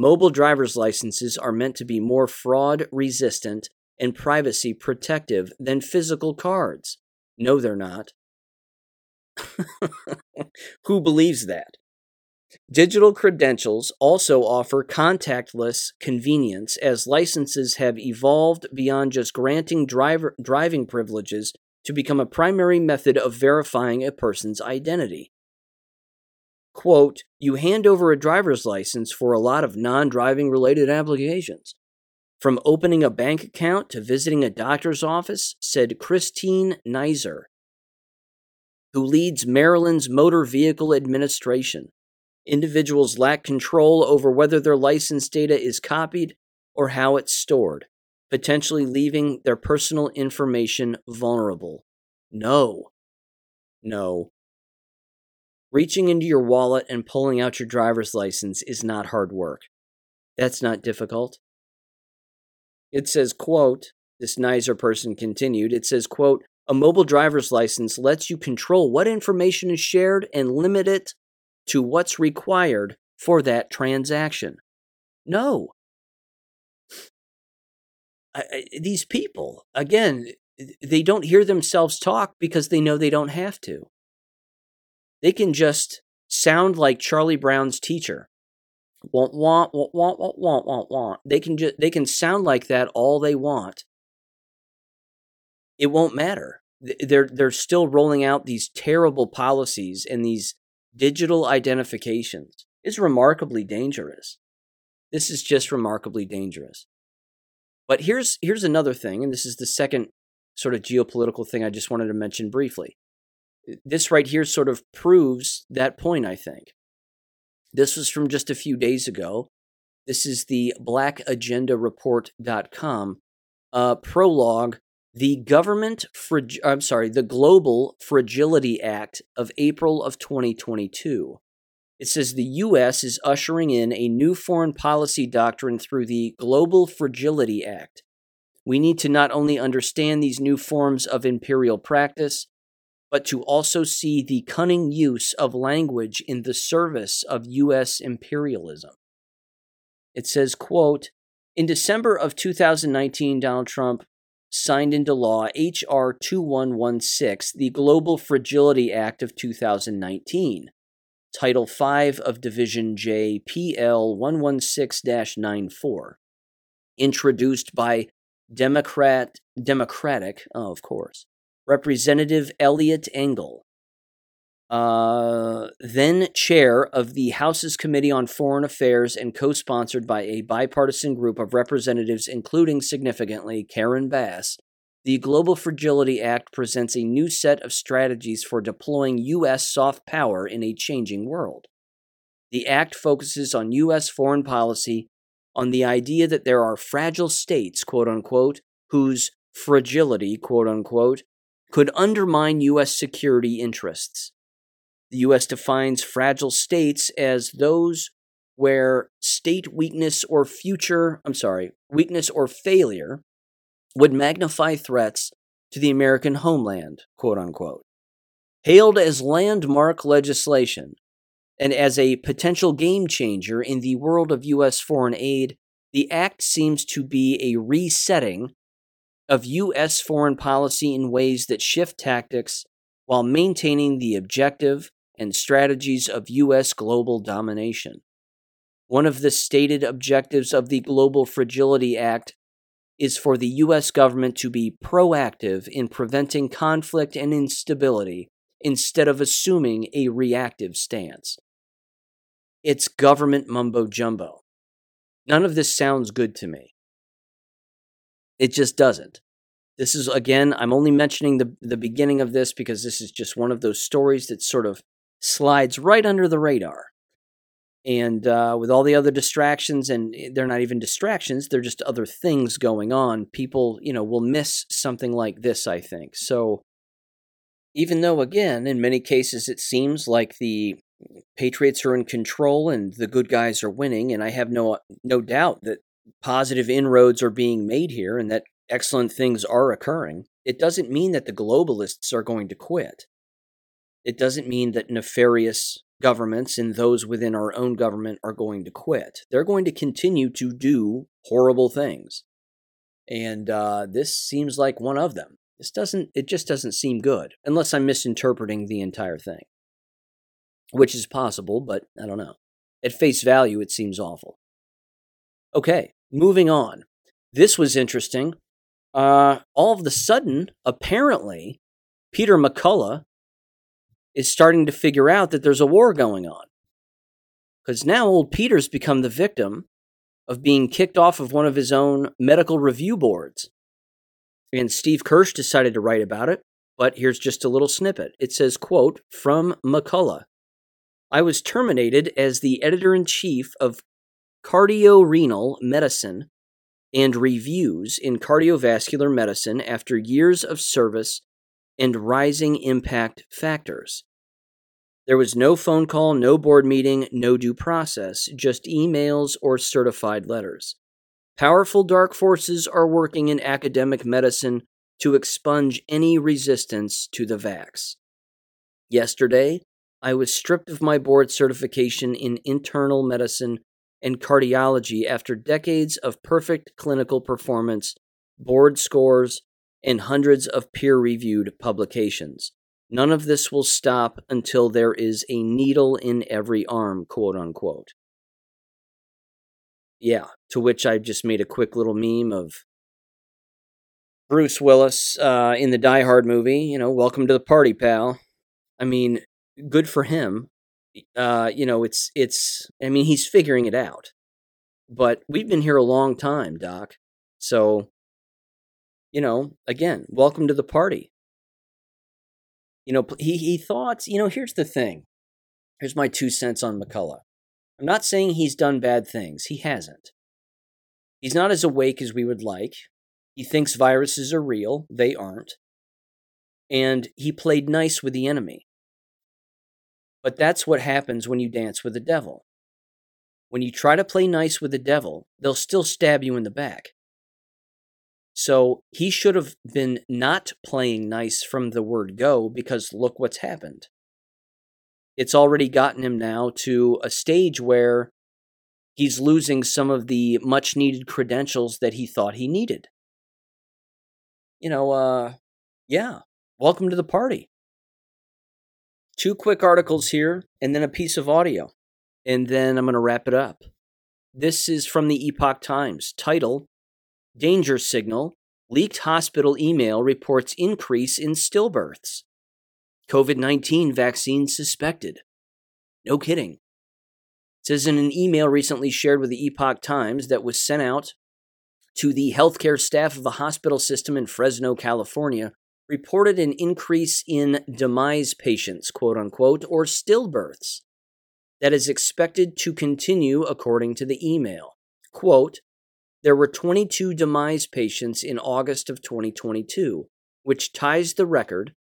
Mobile driver's licenses are meant to be more fraud resistant and privacy protective than physical cards. No, they're not. Who believes that? Digital credentials also offer contactless convenience as licenses have evolved beyond just granting driver, driving privileges to become a primary method of verifying a person's identity. Quote, you hand over a driver's license for a lot of non driving related applications. From opening a bank account to visiting a doctor's office, said Christine Nizer, who leads Maryland's Motor Vehicle Administration. Individuals lack control over whether their license data is copied or how it's stored, potentially leaving their personal information vulnerable. No. No. Reaching into your wallet and pulling out your driver's license is not hard work. That's not difficult. It says, quote, this Nizer person continued, it says, quote, a mobile driver's license lets you control what information is shared and limit it to what's required for that transaction. No. I, I, these people, again, they don't hear themselves talk because they know they don't have to. They can just sound like Charlie Brown's teacher. Want want want want want want want want. They can just they can sound like that all they want. It won't matter. They're they're still rolling out these terrible policies and these digital identifications. It's remarkably dangerous. This is just remarkably dangerous. But here's here's another thing, and this is the second sort of geopolitical thing I just wanted to mention briefly. This right here sort of proves that point, I think. This was from just a few days ago. This is the blackagendareport.com uh, prologue. The government, frig- I'm sorry, the Global Fragility Act of April of 2022. It says the U.S. is ushering in a new foreign policy doctrine through the Global Fragility Act. We need to not only understand these new forms of imperial practice, but to also see the cunning use of language in the service of U.S. imperialism. It says, quote, in December of 2019, Donald Trump signed into law H.R. 2116, the Global Fragility Act of 2019, Title 5 of Division J, PL 116 94, introduced by Democrat, Democratic, oh, of course, Representative Eliot Engel, uh, then chair of the House's Committee on Foreign Affairs and co sponsored by a bipartisan group of representatives, including significantly Karen Bass, the Global Fragility Act presents a new set of strategies for deploying U.S. soft power in a changing world. The Act focuses on U.S. foreign policy on the idea that there are fragile states, quote unquote, whose fragility, quote unquote, could undermine U.S. security interests. The U.S. defines fragile states as those where state weakness or future, I'm sorry, weakness or failure would magnify threats to the American homeland, quote unquote. Hailed as landmark legislation and as a potential game changer in the world of U.S. foreign aid, the act seems to be a resetting of U.S. foreign policy in ways that shift tactics while maintaining the objective and strategies of U.S. global domination. One of the stated objectives of the Global Fragility Act is for the U.S. government to be proactive in preventing conflict and instability instead of assuming a reactive stance. It's government mumbo jumbo. None of this sounds good to me. It just doesn't. This is, again, I'm only mentioning the, the beginning of this because this is just one of those stories that sort of slides right under the radar. And uh, with all the other distractions, and they're not even distractions, they're just other things going on, people, you know, will miss something like this, I think. So, even though, again, in many cases it seems like the Patriots are in control and the good guys are winning, and I have no no doubt that positive inroads are being made here and that excellent things are occurring, it doesn't mean that the globalists are going to quit. It doesn't mean that nefarious governments and those within our own government are going to quit. They're going to continue to do horrible things. And uh, this seems like one of them. This doesn't, it just doesn't seem good, unless I'm misinterpreting the entire thing, which is possible, but I don't know. At face value, it seems awful. Okay, moving on. This was interesting uh, all of the sudden, apparently, Peter McCullough is starting to figure out that there's a war going on. Because now old Peter's become the victim of being kicked off of one of his own medical review boards. And Steve Kirsch decided to write about it, but here's just a little snippet. It says, quote, from McCullough. I was terminated as the editor in chief of cardiorenal medicine and reviews in cardiovascular medicine after years of service and rising impact factors. There was no phone call, no board meeting, no due process, just emails or certified letters. Powerful dark forces are working in academic medicine to expunge any resistance to the vax. Yesterday, I was stripped of my board certification in internal medicine and cardiology after decades of perfect clinical performance, board scores, and hundreds of peer reviewed publications. None of this will stop until there is a needle in every arm, quote unquote. Yeah, to which I just made a quick little meme of Bruce Willis uh, in the Die Hard movie, you know, welcome to the party, pal. I mean, good for him uh, you know, it's it's. I mean, he's figuring it out. But we've been here a long time, Doc. So, you know, again, welcome to the party. You know, he he thought. You know, here's the thing. Here's my two cents on McCullough. I'm not saying he's done bad things. He hasn't. He's not as awake as we would like. He thinks viruses are real. They aren't. And he played nice with the enemy. But that's what happens when you dance with the devil. When you try to play nice with the devil, they'll still stab you in the back. So he should have been not playing nice from the word go because look what's happened. It's already gotten him now to a stage where he's losing some of the much needed credentials that he thought he needed. You know, uh, yeah, welcome to the party. Two quick articles here, and then a piece of audio. And then I'm going to wrap it up. This is from the Epoch Times. Title Danger Signal Leaked hospital email reports increase in stillbirths. COVID 19 vaccine suspected. No kidding. It says in an email recently shared with the Epoch Times that was sent out to the healthcare staff of a hospital system in Fresno, California, reported an increase in demise patients, quote unquote, or stillbirths that is expected to continue according to the email. Quote, there were 22 demise patients in August of 2022, which ties the record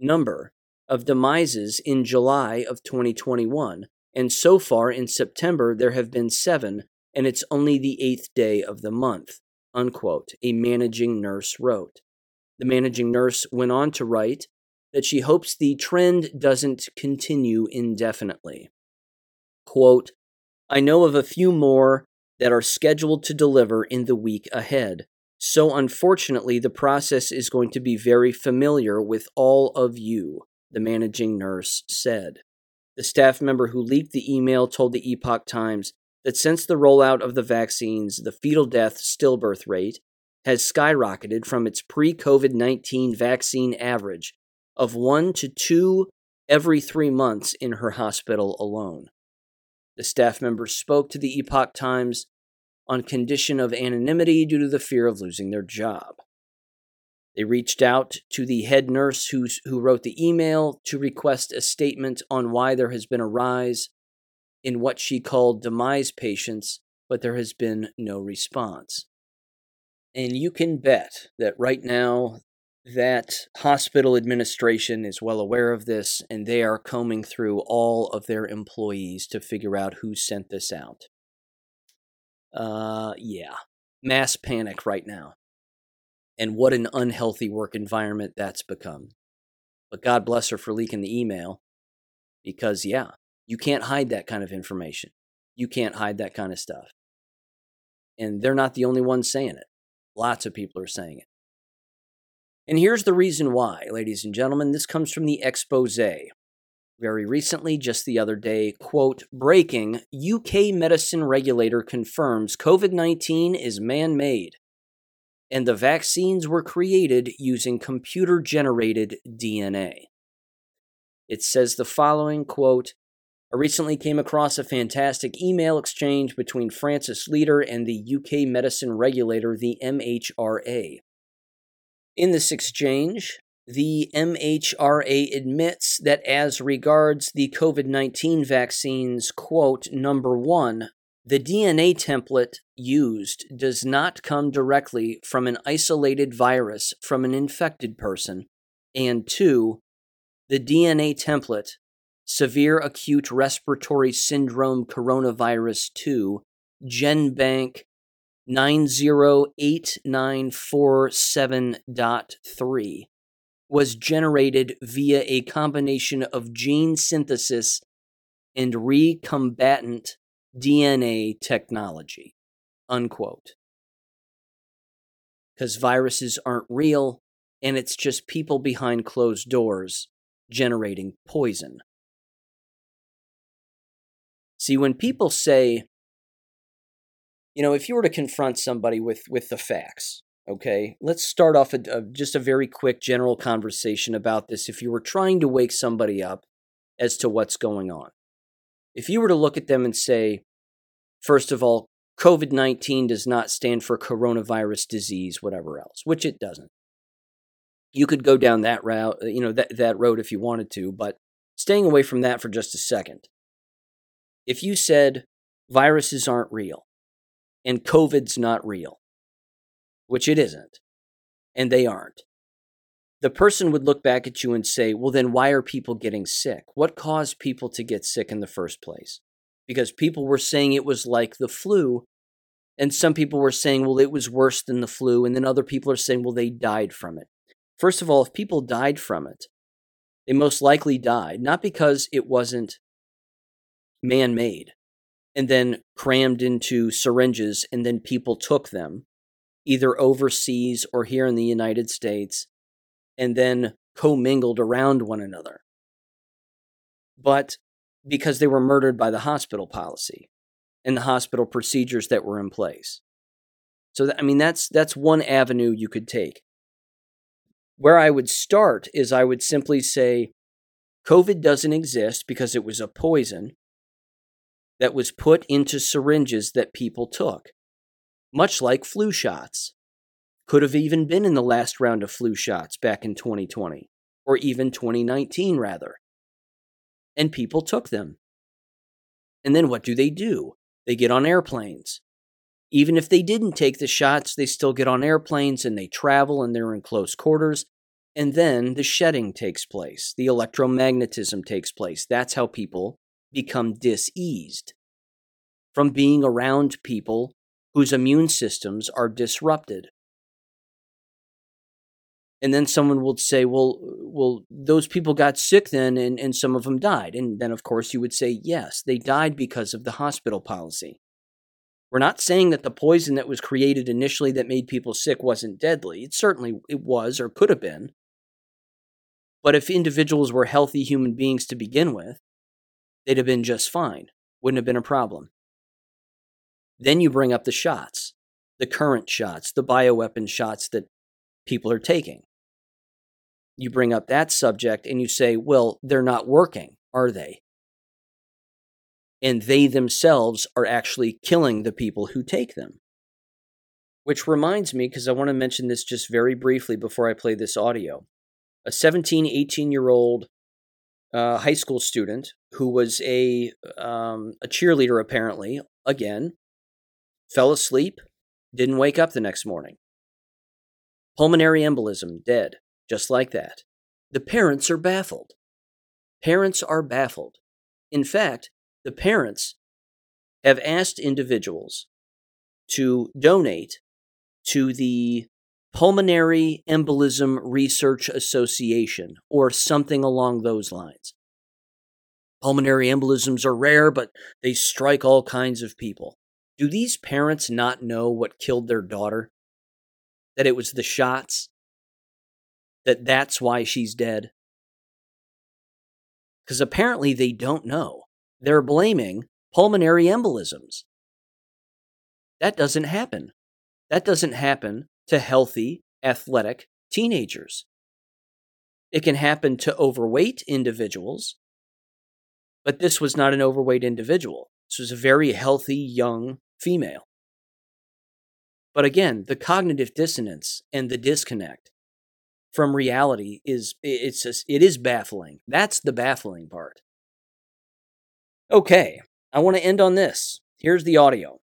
number of demises in July of 2021. And so far in September, there have been seven, and it's only the eighth day of the month, unquote, a managing nurse wrote. The managing nurse went on to write that she hopes the trend doesn't continue indefinitely. Quote, I know of a few more that are scheduled to deliver in the week ahead. So, unfortunately, the process is going to be very familiar with all of you, the managing nurse said. The staff member who leaked the email told the Epoch Times that since the rollout of the vaccines, the fetal death stillbirth rate has skyrocketed from its pre COVID 19 vaccine average of one to two every three months in her hospital alone. The staff members spoke to the Epoch Times on condition of anonymity due to the fear of losing their job. They reached out to the head nurse who, who wrote the email to request a statement on why there has been a rise in what she called demise patients, but there has been no response. And you can bet that right now that hospital administration is well aware of this and they are combing through all of their employees to figure out who sent this out. Uh, yeah, mass panic right now. And what an unhealthy work environment that's become. But God bless her for leaking the email because, yeah, you can't hide that kind of information. You can't hide that kind of stuff. And they're not the only ones saying it. Lots of people are saying it. And here's the reason why, ladies and gentlemen. This comes from the expose. Very recently, just the other day, quote, breaking UK medicine regulator confirms COVID 19 is man made and the vaccines were created using computer generated DNA. It says the following quote, I recently came across a fantastic email exchange between Francis Leader and the UK medicine regulator, the MHRA. In this exchange, the MHRA admits that as regards the COVID 19 vaccines, quote, number one, the DNA template used does not come directly from an isolated virus from an infected person, and two, the DNA template, severe acute respiratory syndrome coronavirus 2, GenBank 908947.3, was generated via a combination of gene synthesis and recombinant DNA technology. Unquote. Because viruses aren't real, and it's just people behind closed doors generating poison. See, when people say, you know, if you were to confront somebody with, with the facts, okay, let's start off a, a, just a very quick general conversation about this. If you were trying to wake somebody up as to what's going on, if you were to look at them and say, first of all, COVID 19 does not stand for coronavirus disease, whatever else, which it doesn't. You could go down that route, you know, that, that road if you wanted to, but staying away from that for just a second. If you said viruses aren't real and COVID's not real, which it isn't, and they aren't, the person would look back at you and say, well, then why are people getting sick? What caused people to get sick in the first place? Because people were saying it was like the flu, and some people were saying, well, it was worse than the flu, and then other people are saying, well, they died from it. First of all, if people died from it, they most likely died, not because it wasn't man made and then crammed into syringes, and then people took them either overseas or here in the United States and then commingled around one another. But because they were murdered by the hospital policy and the hospital procedures that were in place. So I mean that's that's one avenue you could take. Where I would start is I would simply say COVID doesn't exist because it was a poison that was put into syringes that people took. much like flu shots. Could have even been in the last round of flu shots back in 2020, or even 2019, rather. And people took them. And then what do they do? They get on airplanes. Even if they didn't take the shots, they still get on airplanes and they travel and they're in close quarters. And then the shedding takes place, the electromagnetism takes place. That's how people become diseased from being around people whose immune systems are disrupted. And then someone will say, well, well, those people got sick then and, and some of them died. And then, of course, you would say, yes, they died because of the hospital policy. We're not saying that the poison that was created initially that made people sick wasn't deadly. It certainly it was or could have been. But if individuals were healthy human beings to begin with, they'd have been just fine. Wouldn't have been a problem. Then you bring up the shots, the current shots, the bioweapon shots that people are taking you bring up that subject and you say, well, they're not working, are they? And they themselves are actually killing the people who take them. Which reminds me, because I want to mention this just very briefly before I play this audio. A 17, 18 year old uh, high school student who was a, um, a cheerleader, apparently, again, fell asleep, didn't wake up the next morning. Pulmonary embolism, dead just like that. The parents are baffled. Parents are baffled. In fact, the parents have asked individuals to donate to the Pulmonary Embolism Research Association or something along those lines. Pulmonary embolisms are rare, but they strike all kinds of people. Do these parents not know what killed their daughter? That it was the shots? that that's why she's dead? Because apparently they don't know. They're blaming pulmonary embolisms. That doesn't happen. That doesn't happen to healthy, athletic teenagers. It can happen to overweight individuals, but this was not an overweight individual. This was a very healthy young female. But again, the cognitive dissonance and the disconnect from reality is it's just, it is baffling. That's the baffling part. Okay, I want to end on this. Here's the audio.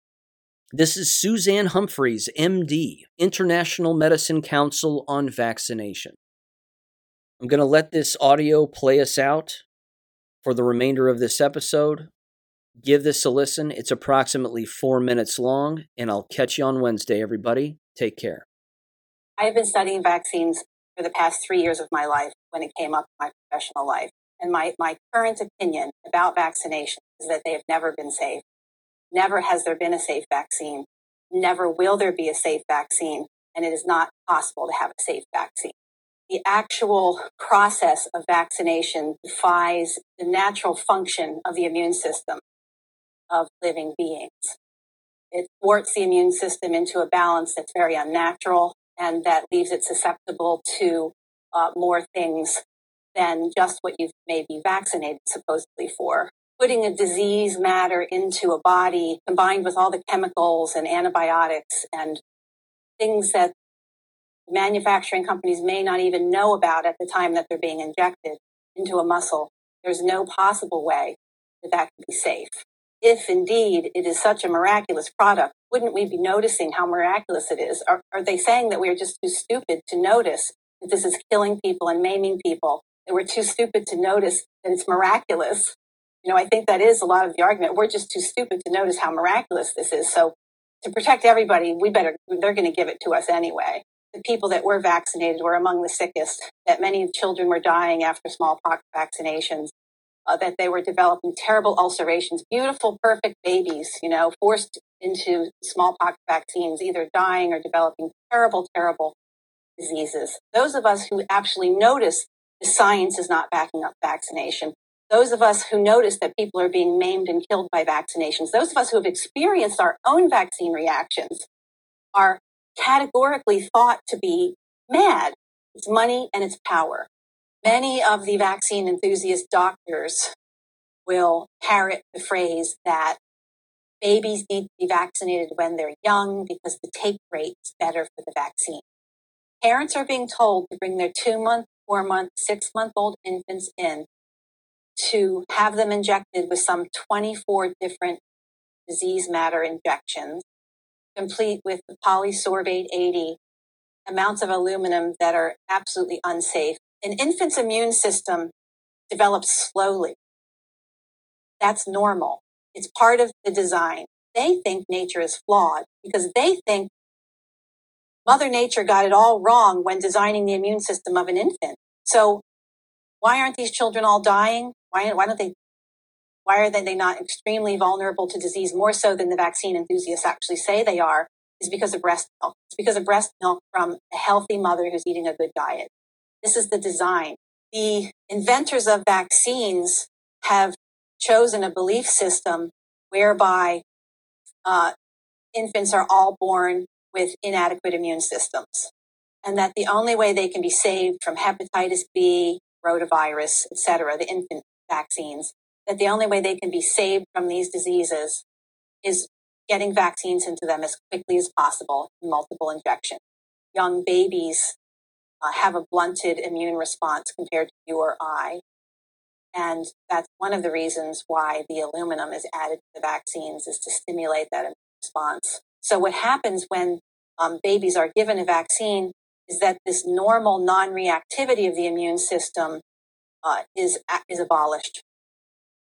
This is Suzanne Humphries, MD, International Medicine Council on Vaccination. I'm going to let this audio play us out for the remainder of this episode. Give this a listen. It's approximately four minutes long, and I'll catch you on Wednesday, everybody. Take care. I have been studying vaccines for the past three years of my life when it came up in my professional life. And my, my current opinion about vaccination is that they have never been safe. Never has there been a safe vaccine. Never will there be a safe vaccine. And it is not possible to have a safe vaccine. The actual process of vaccination defies the natural function of the immune system of living beings. It thwarts the immune system into a balance that's very unnatural and that leaves it susceptible to uh, more things than just what you may be vaccinated supposedly for. Putting a disease matter into a body combined with all the chemicals and antibiotics and things that manufacturing companies may not even know about at the time that they're being injected into a muscle. There's no possible way that that could be safe if indeed it is such a miraculous product, wouldn't we be noticing how miraculous it is? Are, are they saying that we are just too stupid to notice that this is killing people and maiming people? That we're too stupid to notice that it's miraculous? You know, I think that is a lot of the argument. We're just too stupid to notice how miraculous this is. So to protect everybody, we better, they're going to give it to us anyway. The people that were vaccinated were among the sickest, that many children were dying after smallpox vaccinations uh, that they were developing terrible ulcerations, beautiful, perfect babies, you know, forced into smallpox vaccines, either dying or developing terrible, terrible diseases. Those of us who actually notice the science is not backing up vaccination, those of us who notice that people are being maimed and killed by vaccinations, those of us who have experienced our own vaccine reactions are categorically thought to be mad. It's money and it's power. Many of the vaccine enthusiast doctors will parrot the phrase that babies need to be vaccinated when they're young because the take rate is better for the vaccine. Parents are being told to bring their two month, four month, six month old infants in to have them injected with some 24 different disease matter injections, complete with the polysorbate 80 amounts of aluminum that are absolutely unsafe. An infant's immune system develops slowly. That's normal. It's part of the design. They think nature is flawed because they think Mother Nature got it all wrong when designing the immune system of an infant. So why aren't these children all dying? Why, why don't they why are they not extremely vulnerable to disease more so than the vaccine enthusiasts actually say they are? Is because of breast milk. It's because of breast milk from a healthy mother who's eating a good diet. This is the design. The inventors of vaccines have chosen a belief system whereby uh, infants are all born with inadequate immune systems, and that the only way they can be saved from hepatitis B, rotavirus, etc., the infant vaccines, that the only way they can be saved from these diseases is getting vaccines into them as quickly as possible multiple injections. Young babies uh, have a blunted immune response compared to you or I. And that's one of the reasons why the aluminum is added to the vaccines is to stimulate that immune response. So what happens when um, babies are given a vaccine is that this normal non-reactivity of the immune system uh, is is abolished,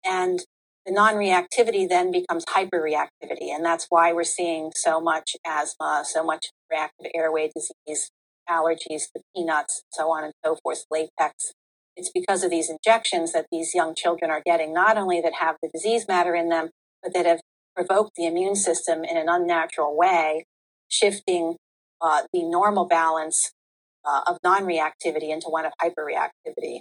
and the non-reactivity then becomes hyperreactivity, and that's why we're seeing so much asthma, so much reactive airway disease, allergies to peanuts, so on and so forth, latex. It's because of these injections that these young children are getting, not only that have the disease matter in them, but that have provoked the immune system in an unnatural way, shifting uh, the normal balance uh, of non reactivity into one of hyperreactivity.